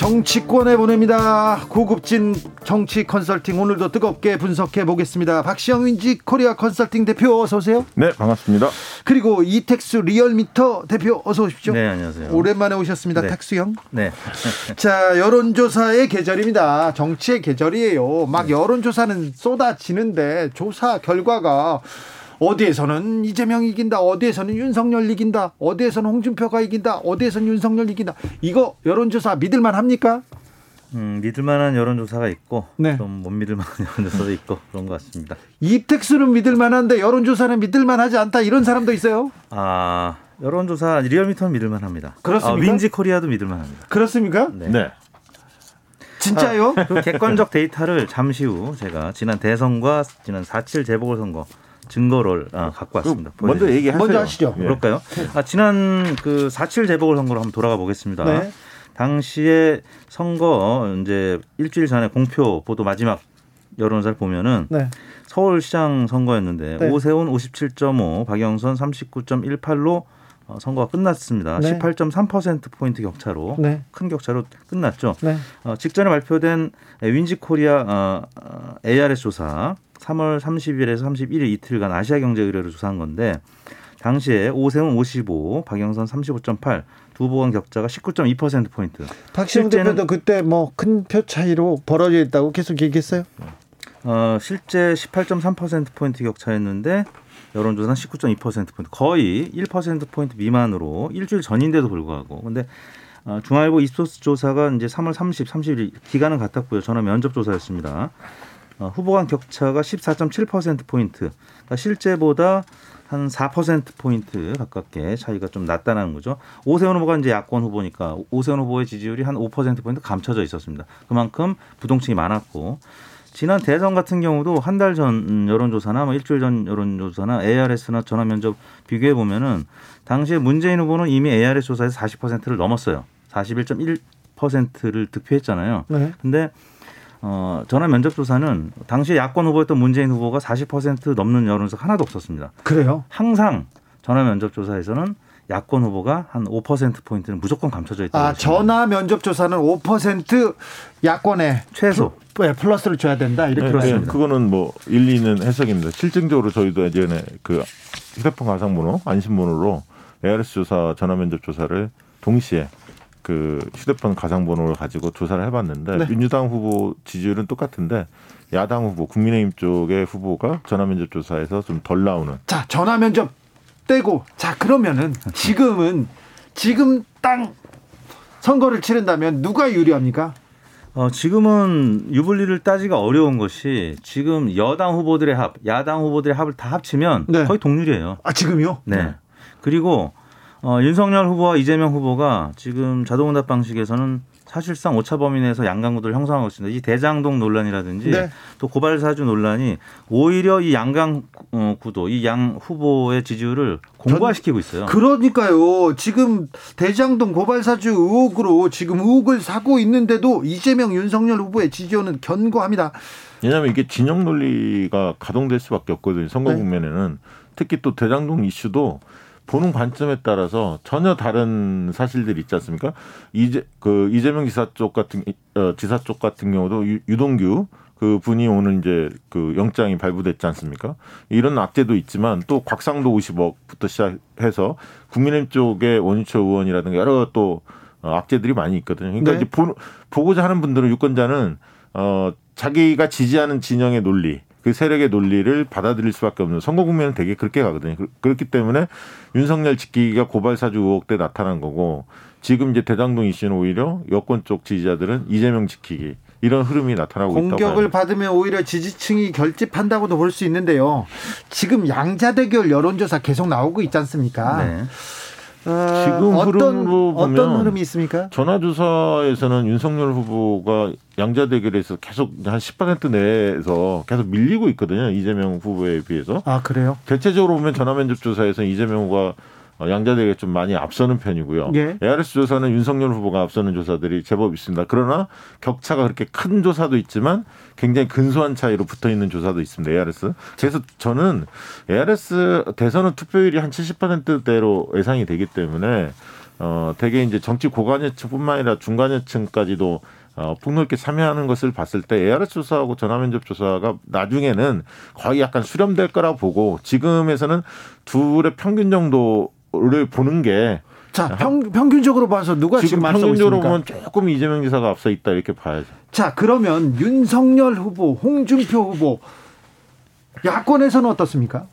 정치권에 보냅니다. 고급진 정치 컨설팅 오늘도 뜨겁게 분석해 보겠습니다. 박시영 윈지 코리아 컨설팅 대표 어서 오세요. 네, 반갑습니다. 그리고 이택수 리얼미터 대표 어서 오십시오. 네, 안녕하세요. 오랜만에 오셨습니다. 네. 택수 형. 네. 자, 여론조사의 계절입니다. 정치의 계절이에요. 막 여론조사는 쏟아지는데 조사 결과가 어디에서는 이재명 이긴다, 어디에서는 윤석열 이긴다, 어디에서는 홍준표가 이긴다, 어디에서는 윤석열 이긴다. 이거 여론조사 믿을만 합니까? 음, 믿을 만한 여론조사가 있고 네. 좀못 믿을 만한 여론조사도 있고 그런 것 같습니다. 이택수는 믿을만한데 여론조사는 믿을만하지 않다 이런 사람도 있어요. 아, 여론조사 리얼미터는 믿을 만합니다. 그렇습니까? 아, 윈지 코리아도 믿을 만합니다. 그렇습니까? 네. 네. 진짜요? 그 객관적 데이터를 잠시 후 제가 지난 대선과 지난 4.7 재보궐선거 증거를 아, 갖고 왔습니다. 그 먼저. 얘기하세요. 먼저 하시죠. 예. 그럴까요? 아, 지난 그 4.7 재보궐선거로 한번 돌아가 보겠습니다. 네. 당시에 선거 이제 일주일 전에 공표 보도 마지막 여론조사를 보면은 네. 서울시장 선거였는데 네. 오세훈 57.5, 박영선 39.18로 어, 선거가 끝났습니다. 네. 18.3% 포인트 격차로 네. 큰 격차로 끝났죠. 네. 어, 직전에 발표된 윈지코리아 어, 어, ARS 조사 3월 30일에서 31일 이틀간 아시아 경제 의뢰로 조사한 건데 당시에 오세훈 55, 박영선 35.8, 두 후보 간 격차가 19.2% 포인트. 박시영 대표도 그때 뭐 큰 표 차이로 벌어져 있다고 계속 얘기했어요. 어, 실제 18.3% 포인트 격차였는데 여론조사는 19.2% 포인트, 거의 1% 포인트 미만으로 일주일 전인데도 불구하고 근데 어, 중앙일보 입소스 조사가 이제 3월 30, 31일 기간은 같았고요. 전화 면접 조사였습니다. 어, 후보 간 격차가 14.7% 포인트, 그러니까 실제보다 한 4% 포인트 가깝게 차이가 좀 났다는 거죠. 오세훈 후보가 이제 야권 후보니까 오세훈 후보의 지지율이 한 5% 포인트 감춰져 있었습니다. 그만큼 부동층이 많았고 지난 대선 같은 경우도 한 달 전 여론조사나 뭐 일주일 전 여론조사나 ARS나 전화 면접 비교해 보면은 당시에 문재인 후보는 이미 ARS 조사에서 40%를 넘었어요. 41.1%를 득표했잖아요. 네. 근데 어, 전화 면접 조사는 당시에 야권 후보였던 문재인 후보가 40% 넘는 여론조사가 하나도 없었습니다. 그래요. 항상 전화 면접 조사에서는 야권 후보가 한 5% 포인트는 무조건 감춰져 있다고 아, 전화 면접 조사는 5% 야권에 최소 플- 네, 플러스를 줘야 된다. 이렇게 네, 말씀. 네, 그거는 뭐 일리 있는 해석입니다. 실증적으로 저희도 예전에 그 휴대폰 가상번호, 안심번호로 ARS 조사, 전화 면접 조사를 동시에 그 휴대폰 가상번호를 가지고 조사를 해봤는데 네. 민주당 후보 지지율은 똑같은데 야당 후보, 국민의힘 쪽의 후보가 전화면접 조사에서 좀 덜 나오는. 자, 전화 면접 떼고 자, 그러면은 지금은 지금 땅 선거를 치른다면 누가 유리합니까? 어, 지금은 유불리를 따지기가 어려운 것이 지금 여당 후보들의 합, 야당 후보들의 합을 다 합치면 네. 거의 동률이에요. 아, 지금요? 네. 그리고 어, 윤석열 후보와 이재명 후보가 지금 자동응답 방식에서는 사실상 오차 범위 내에서 양강구도를 형성하고 있습니다. 이 대장동 논란이라든지 네. 또 고발 사주 논란이 오히려 이 양강 어, 구도, 이 양 후보의 지지율을 공고화시키고 있어요. 그러니까요. 지금 대장동 고발 사주 의혹으로 지금 의혹을 사고 있는데도 이재명 윤석열 후보의 지지율은 견고합니다. 왜냐하면 이게 진영 논리가 가동될 수밖에 없거든요. 선거 네. 국면에는 특히 또 대장동 이슈도 보는 관점에 따라서 전혀 다른 사실들이 있지 않습니까? 이제 그 이재명 지사 쪽 같은 어, 지사 쪽 같은 경우도 유, 유동규 그 분이 오늘 이제 그 영장이 발부됐지 않습니까? 이런 악재도 있지만 또 곽상도 50억부터 시작해서 국민의힘 쪽의 원유철 의원이라든가 여러 또 어, 악재들이 많이 있거든요. 그러니까 네. 이제 보, 보고자 하는 분들은 유권자는 어 자기가 지지하는 진영의 논리 그 세력의 논리를 받아들일 수밖에 없는 선거 국면은 되게 그렇게 가거든요. 그- 그렇기 때문에 윤석열 지키기가 고발 사주 의혹 때 나타난 거고 지금 이제 대장동 이슈는 오히려 여권 쪽 지지자들은 이재명 지키기 이런 흐름이 나타나고 있다고 공격을 합니다. 받으면 오히려 지지층이 결집한다고도 볼 수 있는데요. 지금 양자 대결 여론조사 계속 나오고 있지 않습니까? 네. 어, 지금 어떤 흐름으로 어떤 보면 흐름이 있습니까? 전화 조사에서는 윤석열 후보가 양자 대결에서 계속 한 10% 내에서 계속 밀리고 있거든요. 이재명 후보에 비해서. 아 그래요? 대체적으로 보면 전화 면접 조사에서 이재명 후보가 어, 양자대게 좀 많이 앞서는 편이고요. 예. ARS 조사는 윤석열 후보가 앞서는 조사들이 제법 있습니다. 그러나 격차가 그렇게 큰 조사도 있지만 굉장히 근소한 차이로 붙어 있는 조사도 있습니다. ARS. 그래서 저는 ARS 대선은 투표율이 한 70%대로 예상이 되기 때문에 어 대개 이제 정치 고관여층뿐만 아니라 중간여층까지도 어, 폭넓게 참여하는 것을 봤을 때 ARS 조사하고 전화면접 조사가 나중에는 거의 약간 수렴될 거라 보고 지금에서는 둘의 평균 정도 를 보는 게 자, 평, 평균적으로 봐서 누가 지금, 지금 평균적으로? 보면 조금 이재명 지사가 앞서 있다 이렇게 봐야죠. 자, 그러면 윤석열 후보, 홍준표 후보 야권에서는 어떻습니까?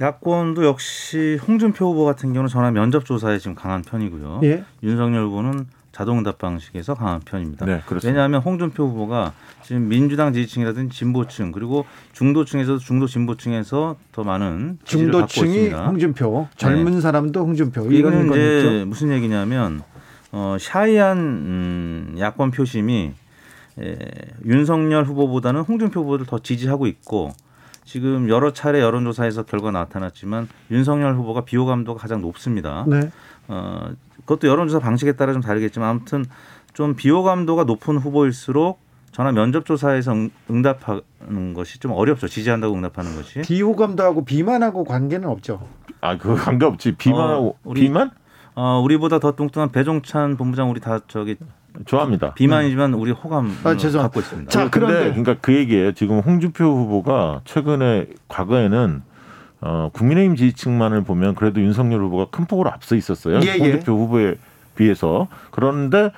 야권도 역시 홍준표 후보 같은 경우는 전화 면접 조사에 지금 강한 편이고요. 예. 윤석열 후보는 자동응답 방식에서 강한 편입니다. 네, 그렇습니다. 왜냐하면 홍준표 후보가 지금 민주당 지지층이라든지 진보층 그리고 중도층에서도 중도 진보층에서 더 많은 중도층이 있습니다. 네. 홍준표, 젊은 사람도 홍준표 이거는 건 이제 있죠. 무슨 얘기냐면 어, 샤이한 음, 야권 표심이 에, 윤석열 후보보다는 홍준표 후보를 더 지지하고 있고 지금 여러 차례 여론조사에서 결과 나타났지만 윤석열 후보가 비호감도가 가장 높습니다. 네. 어, 그것도 여론조사 방식에 따라 좀 다르겠지만 아무튼 좀 비호감도가 높은 후보일수록 전화 면접 조사에서 응- 응답하는 것이 좀 어렵죠. 지지한다고 응답하는 것이. 비호감도하고 비만하고 관계는 없죠. 아, 그거 관계 없지. 비만하고 어, 우리- 비만? 어, 우리보다 더 뚱뚱한 배종찬 본부장 우리 다 저기 좋아합니다. 비만이지만 우리 호감 아. 갖고 있습니다. 자, 자, 근데 그런데- 그러니까 그 얘기예요. 지금 홍준표 후보가 최근에 과거에는 어, 국민의힘 지지층만을 보면 그래도 윤석열 후보가 큰 폭으로 앞서 있었어요. 예, 예. 홍준표 후보에 비해서. 그런데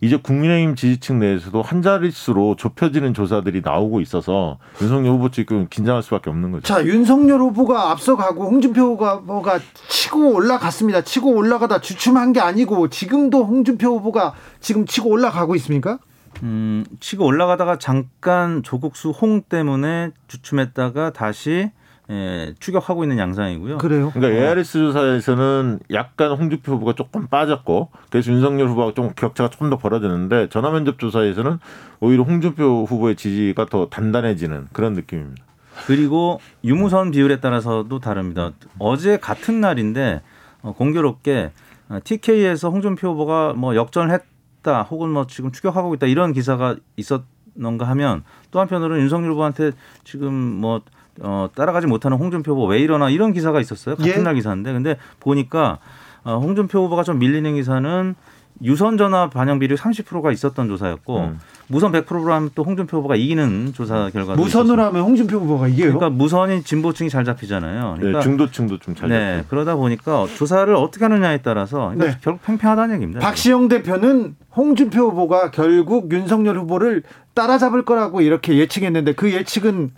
이제 국민의힘 지지층 내에서도 한 자릿수로 좁혀지는 조사들이 나오고 있어서 윤석열 후보 지금 긴장할 수밖에 없는 거죠. 자, 윤석열 후보가 앞서가고 홍준표 후보가 치고 올라갔습니다. 치고 올라가다 주춤한 게 아니고 지금도 홍준표 후보가 지금 치고 올라가고 있습니까? 음, 치고 올라가다가 잠깐 조국수 홍 때문에 주춤했다가 다시 예, 추격하고 있는 양상이고요. 그래요. 그러니까 ARS 조사에서는 약간 홍준표 후보가 조금 빠졌고 그래서 윤석열 후보가 좀 격차가 조금 더 벌어지는데 전화면접 조사에서는 오히려 홍준표 후보의 지지가 더 단단해지는 그런 느낌입니다. 그리고 유무선 비율에 따라서도 다릅니다. 어제 같은 날인데 어, 공교롭게 어, TK에서 홍준표 후보가 뭐 역전을 했다 혹은 뭐 지금 추격하고 있다 이런 기사가 있었는가 하면 또 한편으로는 윤석열 후보한테 지금 뭐 어, 따라가지 못하는 홍준표 후보 왜 이러나 이런 기사가 있었어요. 같은 예. 날 기사인데 근데 보니까 어, 홍준표 후보가 좀 밀리는 기사는 유선 전화 반영 비율 30%가 있었던 조사였고 음. 무선 100%로 하면 또 홍준표 후보가 이기는 조사 결과도 무선으로 있었습니다. 하면 홍준표 후보가 이겨요. 그러니까 무선이 진보층이 잘 잡히잖아요. 그러니까 네, 중도층도 좀잘 네, 잡고. 그러다 보니까 조사를 어떻게 하느냐에 따라서 그러니까 네. 결국 팽팽하다는 얘기입니다. 박시영 대표는 홍준표 후보가 결국 윤석열 후보를 따라잡을 거라고 이렇게 예측했는데 그 예측은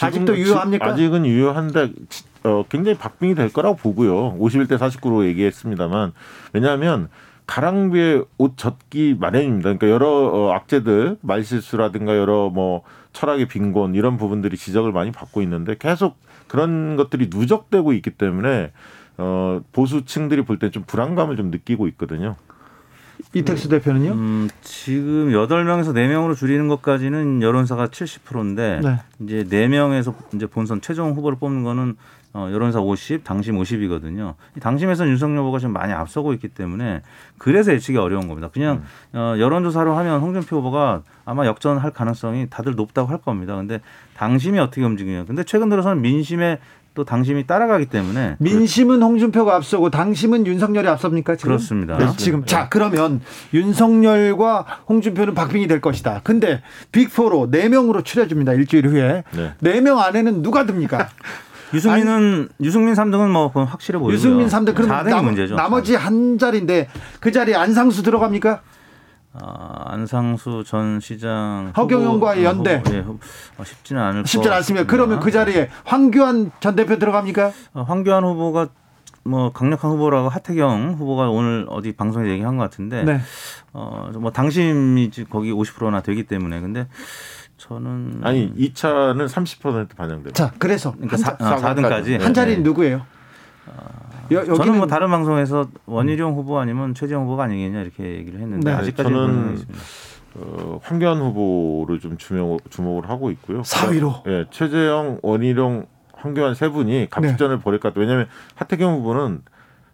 아직도 유효합니까? 아직은 유효한데 어, 굉장히 박빙이 될 거라고 보고요. 51대 49로 얘기했습니다만 왜냐하면 가랑비에 옷 젖기 마련입니다. 그러니까 여러 어, 악재들 말실수라든가 여러 뭐 철학의 빈곤 이런 부분들이 지적을 많이 받고 있는데 계속 그런 것들이 누적되고 있기 때문에 어, 보수층들이 볼 때 좀 불안감을 좀 느끼고 있거든요. 이택수 대표는요? 음, 지금 8명에서 4명으로 줄이는 것까지는 여론사가 70%인데 네. 이제 4명에서 이제 본선 최종 후보를 뽑는 거는 어, 여론사 50, 당심 50이거든요. 이 당심에서는 윤석열 후보가 지금 많이 앞서고 있기 때문에 그래서 예측이 어려운 겁니다. 그냥 어, 여론조사로 하면 홍준표 후보가 아마 역전할 가능성이 다들 높다고 할 겁니다. 근데 당심이 어떻게 움직이냐. 근데 최근 들어서는 민심에 또 당심이 따라가기 때문에 민심은 홍준표가 앞서고 당심은 윤석열이 앞섭니까 지금? 그렇습니다. 네, 지금 자 그러면 윤석열과 홍준표는 박빙이 될 것이다. 근데 빅4로 4명으로 추려집니다. 일주일 후에 네. 4명 안에는 누가 듭니까? 유승민은 유승민 3등은 뭐 확실해 보이고요. 유승민 3등 그러면 4등이 남, 문제죠. 나머지 한 자리인데 그 자리에 안상수 들어갑니까? 아, 안상수 전 시장 허경영과의 후보, 연대. 후보, 예, 후- 어, 쉽지는 않을 쉽지 것 않습니다. 그러면 그 자리에 황교안 전 대표 들어갑니까? 어, 황교안 후보가 뭐 강력한 후보라고 하태경 후보가 오늘 어디 방송에 얘기한 것 같은데 네. 어, 뭐 당심이 지- 거기 50%나 되기 때문에 근데 저는 아니 2차는 30% 반영돼요. 자 그래서 그러니까 한, 사, 사- 아, 4등까지 한 자리는 누구예요? 여, 저는 여기는 뭐 다른 방송에서 원희룡 후보 아니면 최재형 후보가 아니겠냐 이렇게 얘기를 했는데 네. 아직까지 저는 는 있습니다. 어, 황교안 후보를 좀 주목, 주목을 하고 있고요. 4위로. 예, 최재형, 원희룡, 황교안 세 분이 갑작전을 벌일 것 같아요. 왜냐하면 하태경 후보는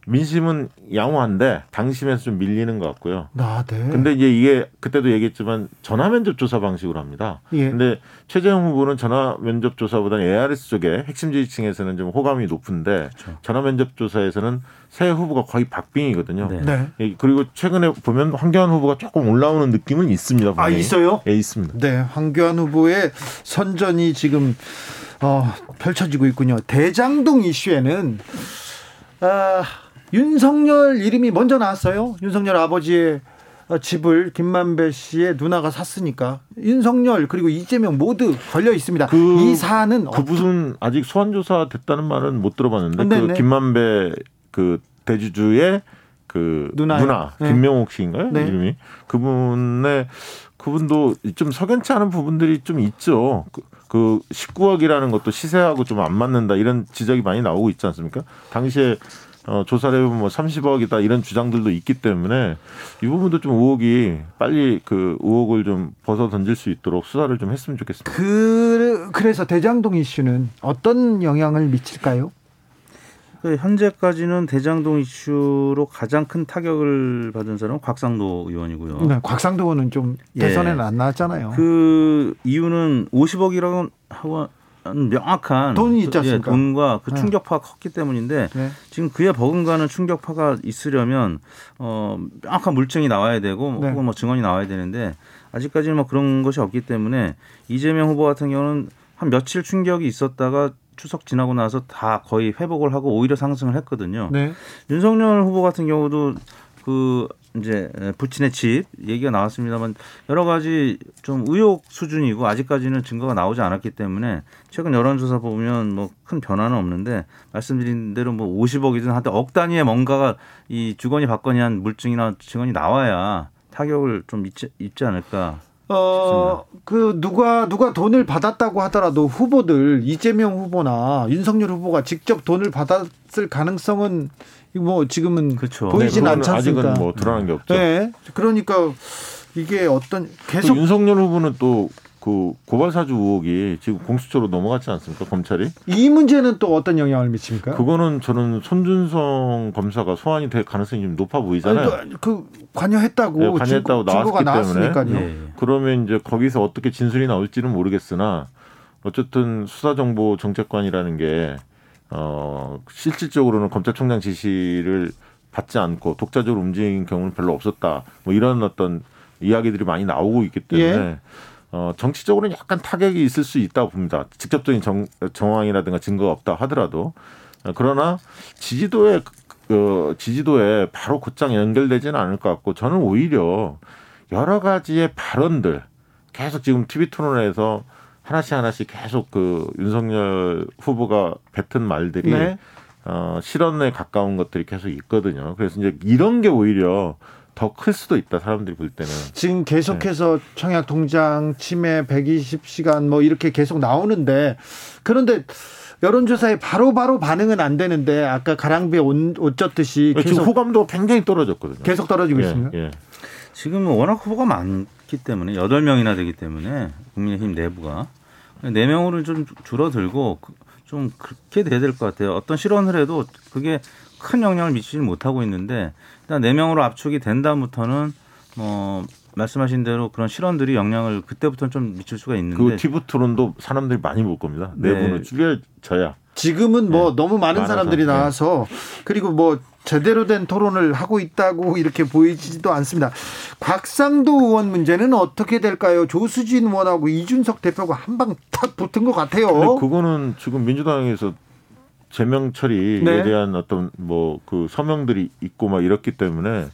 민심은 양호한데 당심에서 좀 밀리는 것 같고요. 아, 네. 근데 이제 이게 그때도 얘기했지만 전화 면접 조사 방식으로 합니다. 예. 근데 최재형 후보는 전화 면접 조사보다는 ARS 쪽에 핵심 지지층에서는 좀 호감이 높은데 그렇죠. 전화 면접 조사에서는 새 후보가 거의 박빙이거든요. 네. 네. 예, 그리고 최근에 보면 황교안 후보가 조금 올라오는 느낌은 있습니다. 아, 분명히. 있어요? 예, 있습니다. 네, 황교안 후보의 선전이 지금 어, 펼쳐지고 있군요. 대장동 이슈에는 아, 윤석열 이름이 먼저 나왔어요. 윤석열 아버지의 어, 집을 김만배 씨의 누나가 샀으니까 윤석열 그리고 이재명 모두 걸려 있습니다. 그- 이 사안은 그 무슨 아직 소환 조사 됐다는 말은 못 들어봤는데 네네. 그 김만배 그 대주주의 그 누나요. 누나 네. 김명옥 씨인가요 네. 이름이 그분의 그분도 좀 석연치 않은 부분들이 좀 있죠. 그, 그 19억이라는 것도 시세하고 좀 안 맞는다 이런 지적이 많이 나오고 있지 않습니까? 당시에 어, 조사를 해보면 뭐 30억이다 이런 주장들도 있기 때문에 이 부분도 좀 의혹이 빨리 그 의혹을 좀 벗어 던질 수 있도록 수사를 좀 했으면 좋겠습니다. 그 그래서 대장동 이슈는 어떤 영향을 미칠까요? 그 현재까지는 대장동 이슈로 가장 큰 타격을 받은 사람은 곽상도 의원이고요. 네, 곽상도 의원은 좀 예. 대선에는 안 나왔잖아요. 그 이유는 50억이라고 하고 명확한 돈이 있지 예, 않습니까? 돈과 그 네. 충격파가 컸기 때문인데 네. 지금 그에 버금가는 충격파가 있으려면 어 명확한 물증이 나와야 되고 네. 혹은 뭐 증언이 나와야 되는데 아직까지는 뭐 그런 것이 없기 때문에 이재명 후보 같은 경우는 한 며칠 충격이 있었다가 추석 지나고 나서 다 거의 회복을 하고 오히려 상승을 했거든요. 네. 윤석열 후보 같은 경우도 그 이제 부친의 집 얘기가 나왔습니다만 여러 가지 좀 의혹 수준이고 아직까지는 증거가 나오지 않았기 때문에 최근 여론조사 보면 뭐 큰 변화는 없는데 말씀드린 대로 뭐 50억이든 하여튼 억 단위의 뭔가가 이 주거니 받거니 한 물증이나 증언이 나와야 타격을 좀 입지, 입지 않을까. 어, 그 누가 누가 돈을 받았다고 하더라도 후보들 이재명 후보나 윤석열 후보가 직접 돈을 받았을 가능성은 뭐 지금은 그렇죠. 보이진 네, 않습니까? 아직은 뭐 드러난 게 없죠. 네. 그러니까 이게 어떤 또 계속 윤석열 후보는 또그 고발 사주 의혹이 지금 공수처로 넘어갔지 않습니까? 검찰이? 이 문제는 또 어떤 영향을 미칩니까? 그거는 저는 손준성 검사가 소환이 될 가능성이 좀 높아 보이잖아요. 아니, 그 관여했다고 네, 관여했다고 증거, 나왔기 때문에. 예. 그러면 이제 거기서 어떻게 진술이 나올지는 모르겠으나 어쨌든 수사정보 정책관이라는 게 어, 실질적으로는 검찰총장 지시를 받지 않고 독자적으로 움직인 경우는 별로 없었다. 뭐 이런 어떤 이야기들이 많이 나오고 있기 때문에 예. 어, 정치적으로는 약간 타격이 있을 수 있다고 봅니다. 직접적인 정, 정황이라든가 증거가 없다 하더라도 어, 그러나 지지도에 그 지지도에 바로 곧장 연결되지는 않을 것 같고 저는 오히려 여러 가지의 발언들 계속 지금 TV 토론에서 하나씩 하나씩 계속 그 윤석열 후보가 뱉은 말들이 네. 어, 실언에 가까운 것들이 계속 있거든요. 그래서 이제 이런 게 오히려 더 클 수도 있다 사람들이 볼 때는. 지금 계속해서 네. 청약 통장 침해 120시간 뭐 이렇게 계속 나오는데 그런데 여론조사에 바로바로 반응은 안 되는데 아까 가랑비에 옷, 옷 젖듯이 지금 계속 호감도가 굉장히 떨어졌거든요. 계속 떨어지고 예, 있습니다. 예. 지금은 워낙 후보가 많기 때문에 여덟 명이나 되기 때문에 국민의힘 내부가 네 명으로 좀 줄어들고 그- 좀 그렇게 돼야 될 것 같아요. 어떤 실언을 해도 그게 큰 영향을 미치지 못하고 있는데 일단 네 명으로 압축이 된 다음부터는 뭐 말씀하신 대로 그런 실언들이 영향을 그때부터는 좀 미칠 수가 있는데 그 TV 토론도 사람들이 많이 볼 겁니다. 네. 내부는 줄여져야. 지금은 뭐 너무 많은 많아서, 사람들이 네. 나와서 그리고 뭐 제대로 된 토론을 하고 있다고 이렇게 보이지도 않습니다. 곽상도 의원 문제는 어떻게 될까요? 조수진 의원하고 이준석 대표가 한 방 탁 붙은 것 같아요. 그거는 지금 민주당에서 제명 처리에 네. 대한 어떤 뭐 그 서명들이 있고 막 이렇기 때문에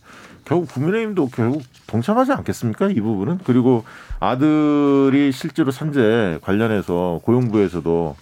결국 국민의힘도 결국 동참하지 않겠습니까? 이 부분은 그리고 아들이 실제로 산재 관련해서 고용부에서도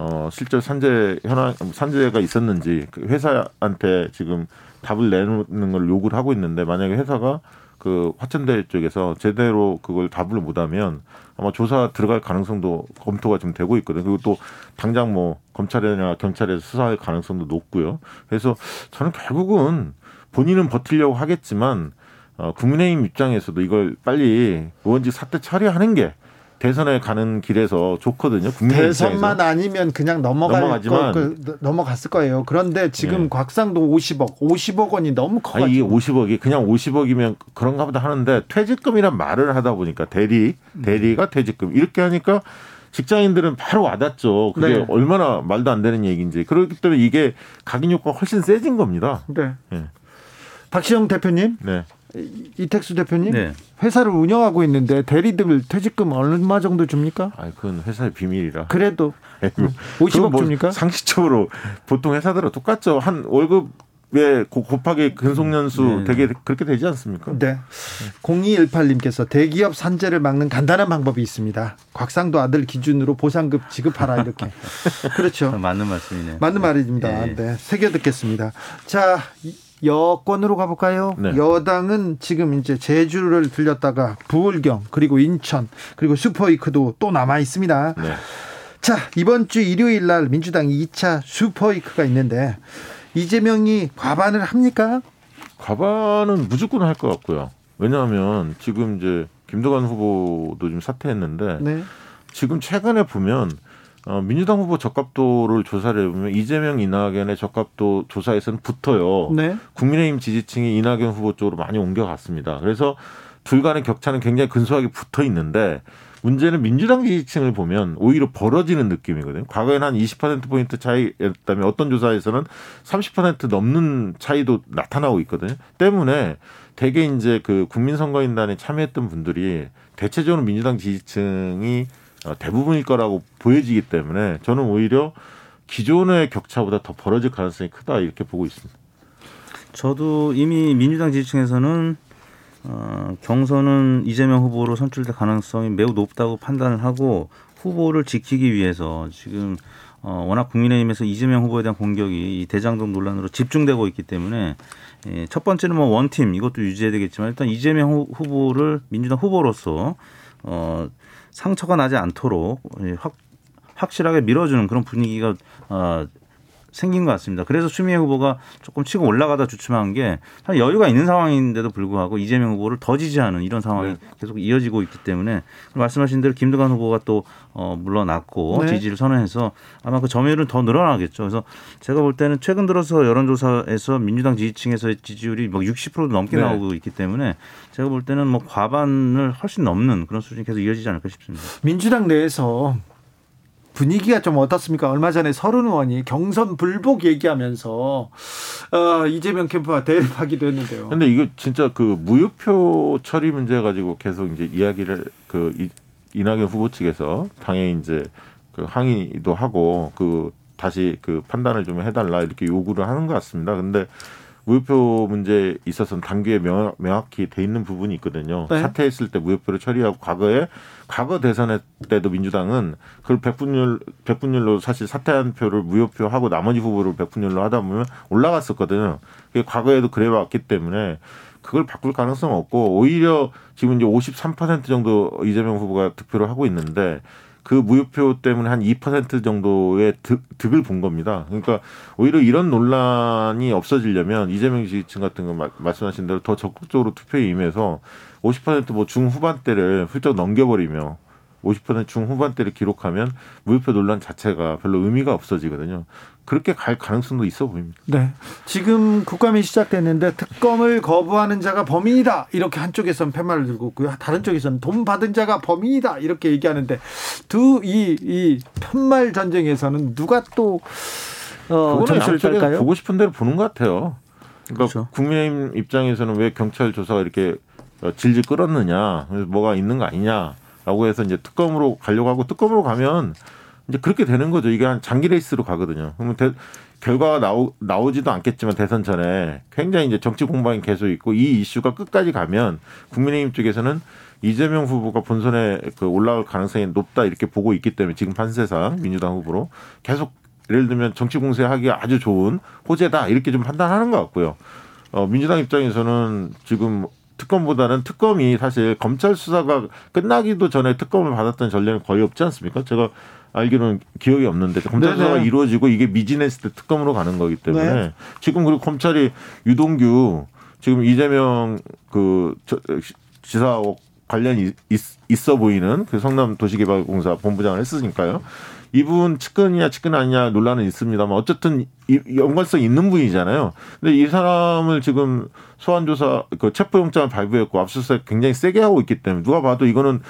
어 실제 산재 현황 산재가 있었는지 그 회사한테 지금 답을 내놓는 걸 요구를 하고 있는데 만약에 회사가 그 화천대 쪽에서 제대로 그걸 답을 못하면 아마 조사 들어갈 가능성도 검토가 좀 되고 있거든요. 그리고 또 당장 뭐 검찰이나 경찰에서 수사할 가능성도 높고요. 그래서 저는 결국은 본인은 버티려고 하겠지만 어, 국민의힘 입장에서도 이걸 빨리 의원직 사퇴 처리하는 게 대선에 가는 길에서 좋거든요. 대선만 입장에서. 아니면 그냥 넘어갈 넘어가지만 거, 그, 넘어갔을 거예요. 그런데 지금 예. 곽상도 50억, 50억 원이 너무 커가지고. 아니, 이게 50억이 그냥 50억이면 그런가 보다 하는데 퇴직금이란 말을 하다 보니까 대리 음. 대리가 퇴직금 이렇게 하니까 직장인들은 바로 와닿죠. 그게 네. 얼마나 말도 안 되는 얘기인지. 그렇기 때문에 이게 각인 효과가 훨씬 세진 겁니다. 네. 예. 박시영 대표님, 네. 이- 이택수 대표님, 네. 회사를 운영하고 있는데 대리들 퇴직금 얼마 정도 줍니까? 아, 그건 회사의 비밀이라. 그래도 아이고, 50억 그건 뭐 줍니까? 상식적으로 보통 회사들은 똑같죠. 한 월급에 고- 곱하기 근속연수 네. 되게 그렇게 되지 않습니까? 네. 0218님께서 대기업 산재를 막는 간단한 방법이 있습니다. 곽상도 아들 기준으로 보상급 지급하라 이렇게. 그렇죠. 맞는 말씀이네요. 맞는 말입니다. 네. 네. 새겨 듣겠습니다. 자, 이- 여권으로 가볼까요? 네. 여당은 지금 이제 제주를 들렸다가 부울경 그리고 인천 그리고 슈퍼이크도 또 남아 있습니다. 네. 자, 이번 주 일요일 날 민주당 2차 슈퍼이크가 있는데 이재명이 과반을 합니까? 과반은 무조건 할 것 같고요. 왜냐하면 지금 이제 김도관 후보도 좀 사퇴했는데 네. 지금 최근에 보면 어, 민주당 후보 적합도를 조사를 해보면 이재명 이낙연의 적합도 조사에서는 붙어요. 네. 국민의힘 지지층이 이낙연 후보 쪽으로 많이 옮겨갔습니다. 그래서 둘 간의 격차는 굉장히 근소하게 붙어 있는데 문제는 민주당 지지층을 보면 오히려 벌어지는 느낌이거든요. 과거에는 한 20%포인트 차이였다면 어떤 조사에서는 30% 넘는 차이도 나타나고 있거든요. 때문에 대개 이제 그 국민선거인단에 참여했던 분들이 대체적으로 민주당 지지층이 어, 대부분일 거라고 보여지기 때문에 저는 오히려 기존의 격차보다 더 벌어질 가능성이 크다 이렇게 보고 있습니다. 저도 이미 민주당 지지층에서는 어, 경선은 이재명 후보로 선출될 가능성이 매우 높다고 판단을 하고 후보를 지키기 위해서 지금 어, 워낙 국민의힘에서 이재명 후보에 대한 공격이 이 대장동 논란으로 집중되고 있기 때문에 예, 첫 번째는 뭐 원팀 이것도 유지해야 되겠지만 일단 이재명 후- 후보를 민주당 후보로서 어, 상처가 나지 않도록 예, 확, 확실하게 밀어주는 그런 분위기가 어, 생긴 것 같습니다. 그래서 추미애 후보가 조금 치고 올라가다 주춤한 게 여유가 있는 상황인데도 불구하고 이재명 후보를 더 지지하는 이런 상황이 네. 계속 이어지고 있기 때문에 말씀하신 대로 김두관 후보가 또 어, 물러났고 네. 지지를 선언해서 아마 그 점유율은 더 늘어나겠죠. 그래서 제가 볼 때는 최근 들어서 여론조사에서 민주당 지지층에서의 지지율이 뭐 60%도 넘게 네. 나오고 있기 때문에 제가 볼 때는 뭐 과반을 훨씬 넘는 그런 수준이 계속 이어지지 않을까 싶습니다. 민주당 내에서 분위기가 좀 어떻습니까? 얼마 전에 서른 의원이 경선 불복 얘기하면서 어, 이재명 캠프와 대립하기도 했는데요. 근데 이거 진짜 그 무효표 처리 문제 가지고 계속 이제 이야기를 그 이- 이낙연 후보 측에서 당연히 이제 그 항의도 하고 그 다시 그 판단을 좀 해달라 이렇게 요구를 하는 것 같습니다. 근데 무효표 문제에 있어서는 당규에 명, 명확히 돼 있는 부분이 있거든요. 네. 사퇴했을 때 무효표를 처리하고 과거에 과거 대선 때도 민주당은 그걸 백분율 백분율로 사실 사퇴한 표를 무효표하고 나머지 후보를 백분율로 하다 보면 올라갔었거든요. 그게 과거에도 그래 왔기 때문에 그걸 바꿀 가능성 없고 오히려 지금 이제 53% 정도 이재명 후보가 득표를 하고 있는데 그 무효표 때문에 한 2% 정도의 득, 득을 본 겁니다. 그러니까 오히려 이런 논란이 없어지려면 이재명 지지층 같은 거 마- 말씀하신 대로 더 적극적으로 투표에 임해서 50%뭐 중후반대를 훌쩍 넘겨버리며 50% 중후반대를 기록하면 무효표 논란 자체가 별로 의미가 없어지거든요. 그렇게 갈 가능성도 있어 보입니다. 네. 지금 국감이 시작됐는데 특검을 거부하는 자가 범인이다. 이렇게 한쪽에서는 팻말을 들고 있고요. 다른 쪽에서는 돈 받은 자가 범인이다. 이렇게 얘기하는데 두 이 이 팻말 전쟁에서는 누가 또 어? 보고 싶은 대로 보는 것 같아요. 그러니까 그렇죠. 국민의힘 입장에서는 왜 경찰 조사가 이렇게 어, 질질 끌었느냐, 뭐가 있는 거 아니냐라고 해서 이제 특검으로 가려고 하고 특검으로 가면 이제 그렇게 되는 거죠. 이게 한 장기 레이스로 가거든요. 그러면 대- 결과가 나오, 나오지도 않겠지만 대선 전에 굉장히 이제 정치 공방이 계속 있고 이 이슈가 끝까지 가면 국민의힘 쪽에서는 이재명 후보가 본선에 그 올라올 가능성이 높다 이렇게 보고 있기 때문에 지금 판세상 민주당 후보로 계속 예를 들면 정치 공세하기 아주 좋은 호재다 이렇게 좀 판단하는 것 같고요. 어, 민주당 입장에서는 지금 특검보다는 특검이 사실 검찰 수사가 끝나기도 전에 특검을 받았던 전례는 거의 없지 않습니까? 제가 알기로는 기억이 없는데 검찰 네네. 수사가 이루어지고 이게 미진했을 때 특검으로 가는 거기 때문에 네. 지금 그리고 검찰이 유동규 지금 이재명 그 저- 지사 관련이 있, 있어 보이는 그 성남 도시개발공사 본부장을 했으니까요. 이분 측근이냐 측근 아니냐 논란은 있습니다만 어쨌든 이- 연관성 있는 분이잖아요. 근데 이 사람을 지금 소환 조사 그 체포영장을 발부했고 압수수색 굉장히 세게 하고 있기 때문에 누가 봐도 이거는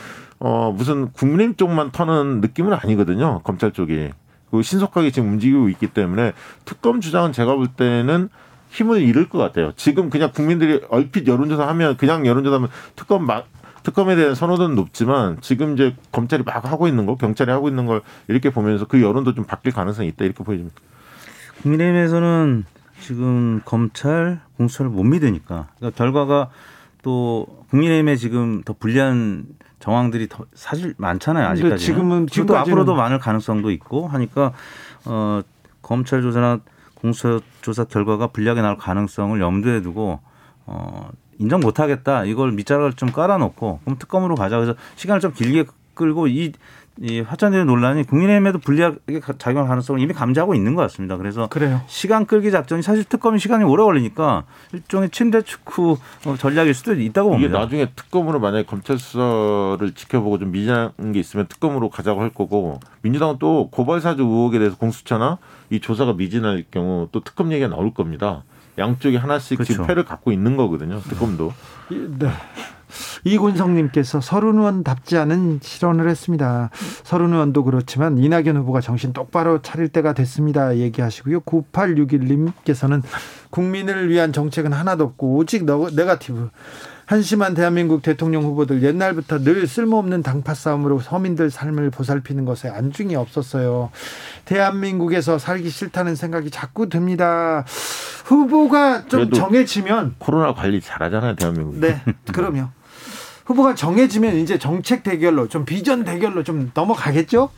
어 무슨 국민의힘 쪽만 터는 느낌은 아니거든요. 검찰 쪽이. 그 신속하게 지금 움직이고 있기 때문에 특검 주장은 제가 볼 때는 힘을 잃을 것 같아요. 지금 그냥 국민들이 얼핏 여론조사 하면 그냥 여론조사 하면 특검 막 특검에 대한 선호도는 높지만 지금 이제 검찰이 막 하고 있는 거, 경찰이 하고 있는 걸 이렇게 보면서 그 여론도 좀 바뀔 가능성이 있다 이렇게 보여집니다. 국민의힘에서는 지금 검찰 공수처를 못 믿으니까 그러니까 결과가 또 국민의힘에 지금 더 불리한 정황들이 더 사실 많잖아요 근데 아직까지는. 지금은- 지금까지는- 앞으로도 많을 가능성도 있고 하니까 어 검찰 조사나 공수처 조사 결과가 불리하게 나올 가능성을 염두에 두고 어 인정 못하겠다 이걸 밑자락을 좀 깔아놓고 그럼 특검으로 가자 그래서 시간을 좀 길게 끌고 이, 이 화천대유 논란이 국민의힘에도 불리하게 가- 작용할 가능성을 이미 감지하고 있는 것 같습니다. 그래서 그래요. 시간 끌기 작전이 사실 특검이 시간이 오래 걸리니까 일종의 침대 축구 어, 전략일 수도 있다고 이게 봅니다. 나중에 특검으로 만약에 검찰 수사를 지켜보고 좀 미진한 게 있으면 특검으로 가자고 할 거고 민주당은 또 고발 사주 의혹에 대해서 공수처나 이 조사가 미진할 경우 또 특검 얘기가 나올 겁니다. 양쪽이 하나씩 지금 그렇죠. 패를 갖고 있는 거거든요. 특검도. 이- 네. 이군성님께서 서른 의원답지 않은 실언을 했습니다. 서른 의원도 그렇지만 이낙연 후보가 정신 똑바로 차릴 때가 됐습니다. 얘기하시고요. 9861님께서는 국민을 위한 정책은 하나도 없고 오직 너, 네가티브. 한심한 대한민국 대통령 후보들 옛날부터 늘 쓸모없는 당파 싸움으로 서민들 삶을 보살피는 것에 안중이 없었어요. 대한민국에서 살기 싫다는 생각이 자꾸 듭니다. 후보가 좀 정해지면 코로나 관리 잘하잖아요, 대한민국. 네, 그럼요. 후보가 정해지면 이제 정책 대결로 좀 비전 대결로 좀 넘어가겠죠?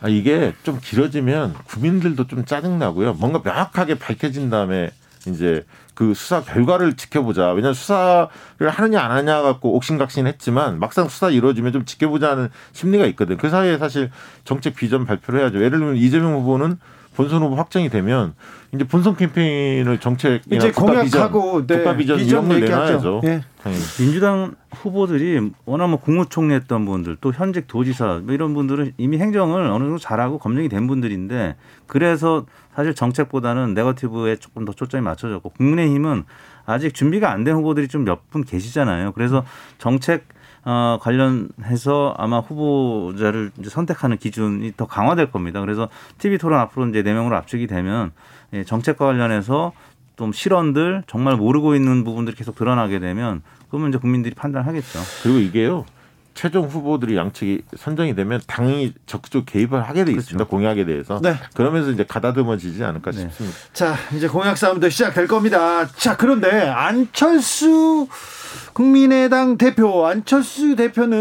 아, 이게 좀 길어지면 국민들도 좀 짜증나고요. 뭔가 명확하게 밝혀진 다음에 이제 그 수사 결과를 지켜보자. 왜냐하면 수사를 하느냐 안 하냐 갖고 옥신각신 했지만 막상 수사 이루어지면 좀 지켜보자는 심리가 있거든. 그 사이에 사실 정책 비전 발표를 해야죠. 예를 들면 이재명 후보는 본선 후보 확정이 되면 이제 본선 캠페인을 정책이나 이제 공약하고 비전, 국가 비전 이런 걸 내놔야죠. 예. 당연히. 민주당 후보들이 워낙 뭐 국무총리 했던 분들 또 현직 도지사 뭐 이런 분들은 이미 행정을 어느 정도 잘하고 검증이 된 분들인데 그래서 사실 정책보다는 네거티브에 조금 더 초점이 맞춰졌고 국민의힘은 아직 준비가 안 된 후보들이 좀 몇 분 계시잖아요. 그래서 정책 어, 관련해서 아마 후보자를 이제 선택하는 기준이 더 강화될 겁니다. 그래서 TV 토론 앞으로 이제 네 명으로 압축이 되면 예, 정책과 관련해서 좀 실언들 정말 모르고 있는 부분들이 계속 드러나게 되면 그러면 이제 국민들이 판단하겠죠. 그리고 이게요. 최종 후보들이 양측이 선정이 되면 당이 적극적 개입을 하게 돼 있습니다. 공약에 대해서. 네. 그러면서 이제 가다듬어지지 않을까 네. 싶습니다. 자, 이제 공약 싸움도 시작될 겁니다. 자, 그런데 안철수 국민의당 대표 안철수 대표는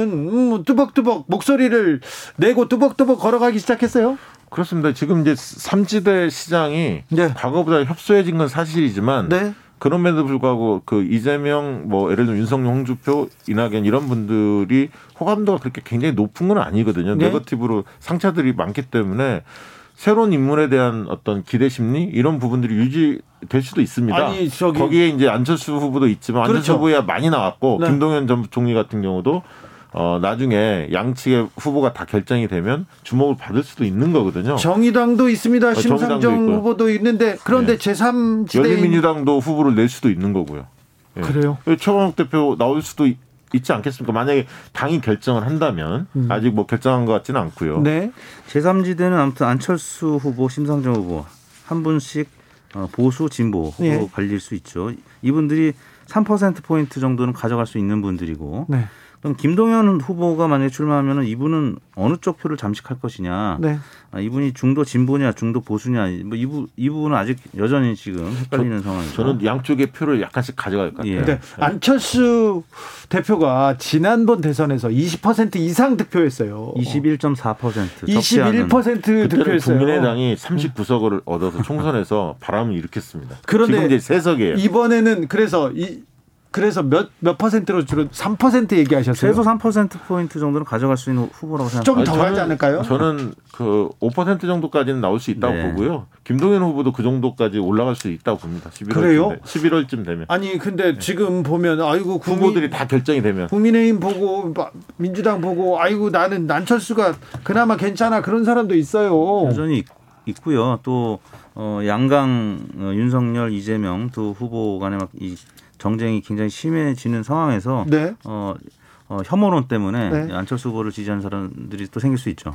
음, 뚜벅뚜벅 목소리를 내고 뚜벅뚜벅 걸어가기 시작했어요. 그렇습니다. 지금 이제 삼지대 시장이 네. 과거보다 협소해진 건 사실이지만 네. 그럼에도 불구하고 그 이재명 뭐 예를 들면 윤석열, 홍주표, 이낙연 이런 분들이 호감도가 그렇게 굉장히 높은 건 아니거든요. 네. 네거티브로 상처들이 많기 때문에 새로운 인물에 대한 어떤 기대 심리 이런 부분들이 유지될 수도 있습니다. 아니, 저기- 거기에 이제 안철수 후보도 있지만 안철수 그렇죠. 후보야 많이 나왔고 네. 김동연 전 총리 같은 경우도 어 나중에 양측의 후보가 다 결정이 되면 주목을 받을 수도 있는 거거든요. 정의당도 있습니다. 어, 심상정 있고요. 후보도 있는데 그런데 네. 제3지대 열린민주당도 후보를 낼 수도 있는 거고요. 예. 그래요. 최강욱 대표 나올 수도 있- 있지 않겠습니까? 만약에 당이 결정을 한다면 아직 뭐 결정한 것 같지는 않고요. 음. 네. 제3지대는 아무튼 안철수 후보, 심상정 후보 한 분씩 어, 보수 진보 후보 예. 갈릴 수 있죠. 이분들이 3% 포인트 정도는 가져갈 수 있는 분들이고 네. 그럼 김동연 후보가 만약에 출마하면은 이분은 어느 쪽 표를 잠식할 것이냐? 네. 아, 이분이 중도 진보냐, 중도 보수냐? 뭐 이 부 이 부분은 아직 여전히 지금 헷갈리는 상황이죠. 저는 양쪽의 표를 약간씩 가져갈 것 같아요. 예. 네. 안철수 대표가 지난번 대선에서 20% 이상 득표했어요. 21.4% 적지 않은 21% 그때는 득표했어요. 국민의당이 39석을 얻어서 총선에서 바람을 일으켰습니다. 그런데 지금 이제 세석이에요. 이번에는 그래서 이 그래서 몇 몇 퍼센트로 줄은 3% 얘기하셨어요. 최소 3% 포인트 정도는 가져갈 수 있는 후보라고 좀 생각합니다. 더 아니, 가지 않을까요? 저는 그 5% 정도까지는 나올 수 있다고 네. 보고요. 김동연 후보도 그 정도까지 올라갈 수 있다고 봅니다. 11월쯤 그래요? 되, 11월쯤 되면 아니 근데 지금 보면 아이고 국민, 후보들이 다 결정이 되면 국민의힘 보고 마- 민주당 보고 아이고 나는 난철수가 그나마 괜찮아 그런 사람도 있어요. 여전히 있- 있고요. 또 어, 양강 어, 윤석열 이재명 두 후보 간의 막이 정쟁이 굉장히 심해지는 상황에서 네. 어, 어, 혐오론 때문에 네. 안철수 후보를 지지하는 사람들이 또 생길 수 있죠.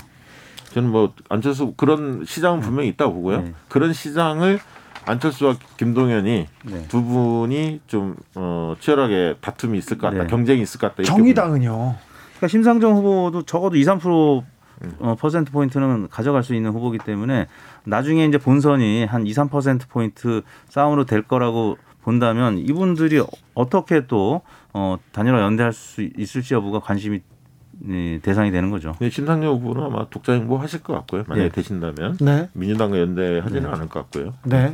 저는 뭐 안철수 그런 시장은 분명히 있다고 보고요. 네. 그런 시장을 안철수와 김동연이 네. 두 분이 좀 어, 치열하게 다툼이 있을 것 같다, 네. 경쟁이 있을 것 같다. 정의당은요. 그러니까 심상정 후보도 적어도 2, 3% 어, 퍼센트 포인트는 가져갈 수 있는 후보기 때문에 나중에 이제 본선이 한 2, 3% 포인트 싸움으로 될 거라고 본다면 이분들이 어떻게 또 어, 단일화 연대할 수 있을지 여부가 관심이 예, 대상이 되는 거죠. 네, 심상정 후보는 아마 독자 행보 하실 것 같고요. 만약에 네. 되신다면 네. 민주당과 연대하지는 않을 것 같고요. 네.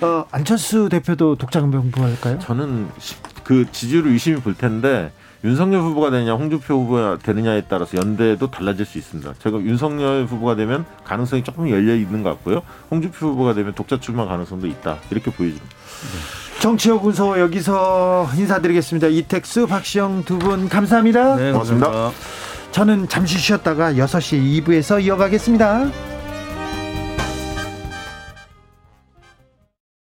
어, 안철수 대표도 독자금 공부할까요? 저는 시- 그 지지율 의심이 볼 텐데 윤석열 후보가 되느냐 홍준표 후보가 되느냐에 따라서 연대도 달라질 수 있습니다. 제가 윤석열 후보가 되면 가능성이 조금 열려 있는 것 같고요. 홍준표 후보가 되면 독자 출마 가능성도 있다. 이렇게 보여집니다. 정치적 운소 여기서 인사드리겠습니다. 이택수, 박시영 두 분 감사합니다. 네, 고맙습니다. 감사합니다. 저는 잠시 쉬었다가 6시 2부에서 이어가겠습니다.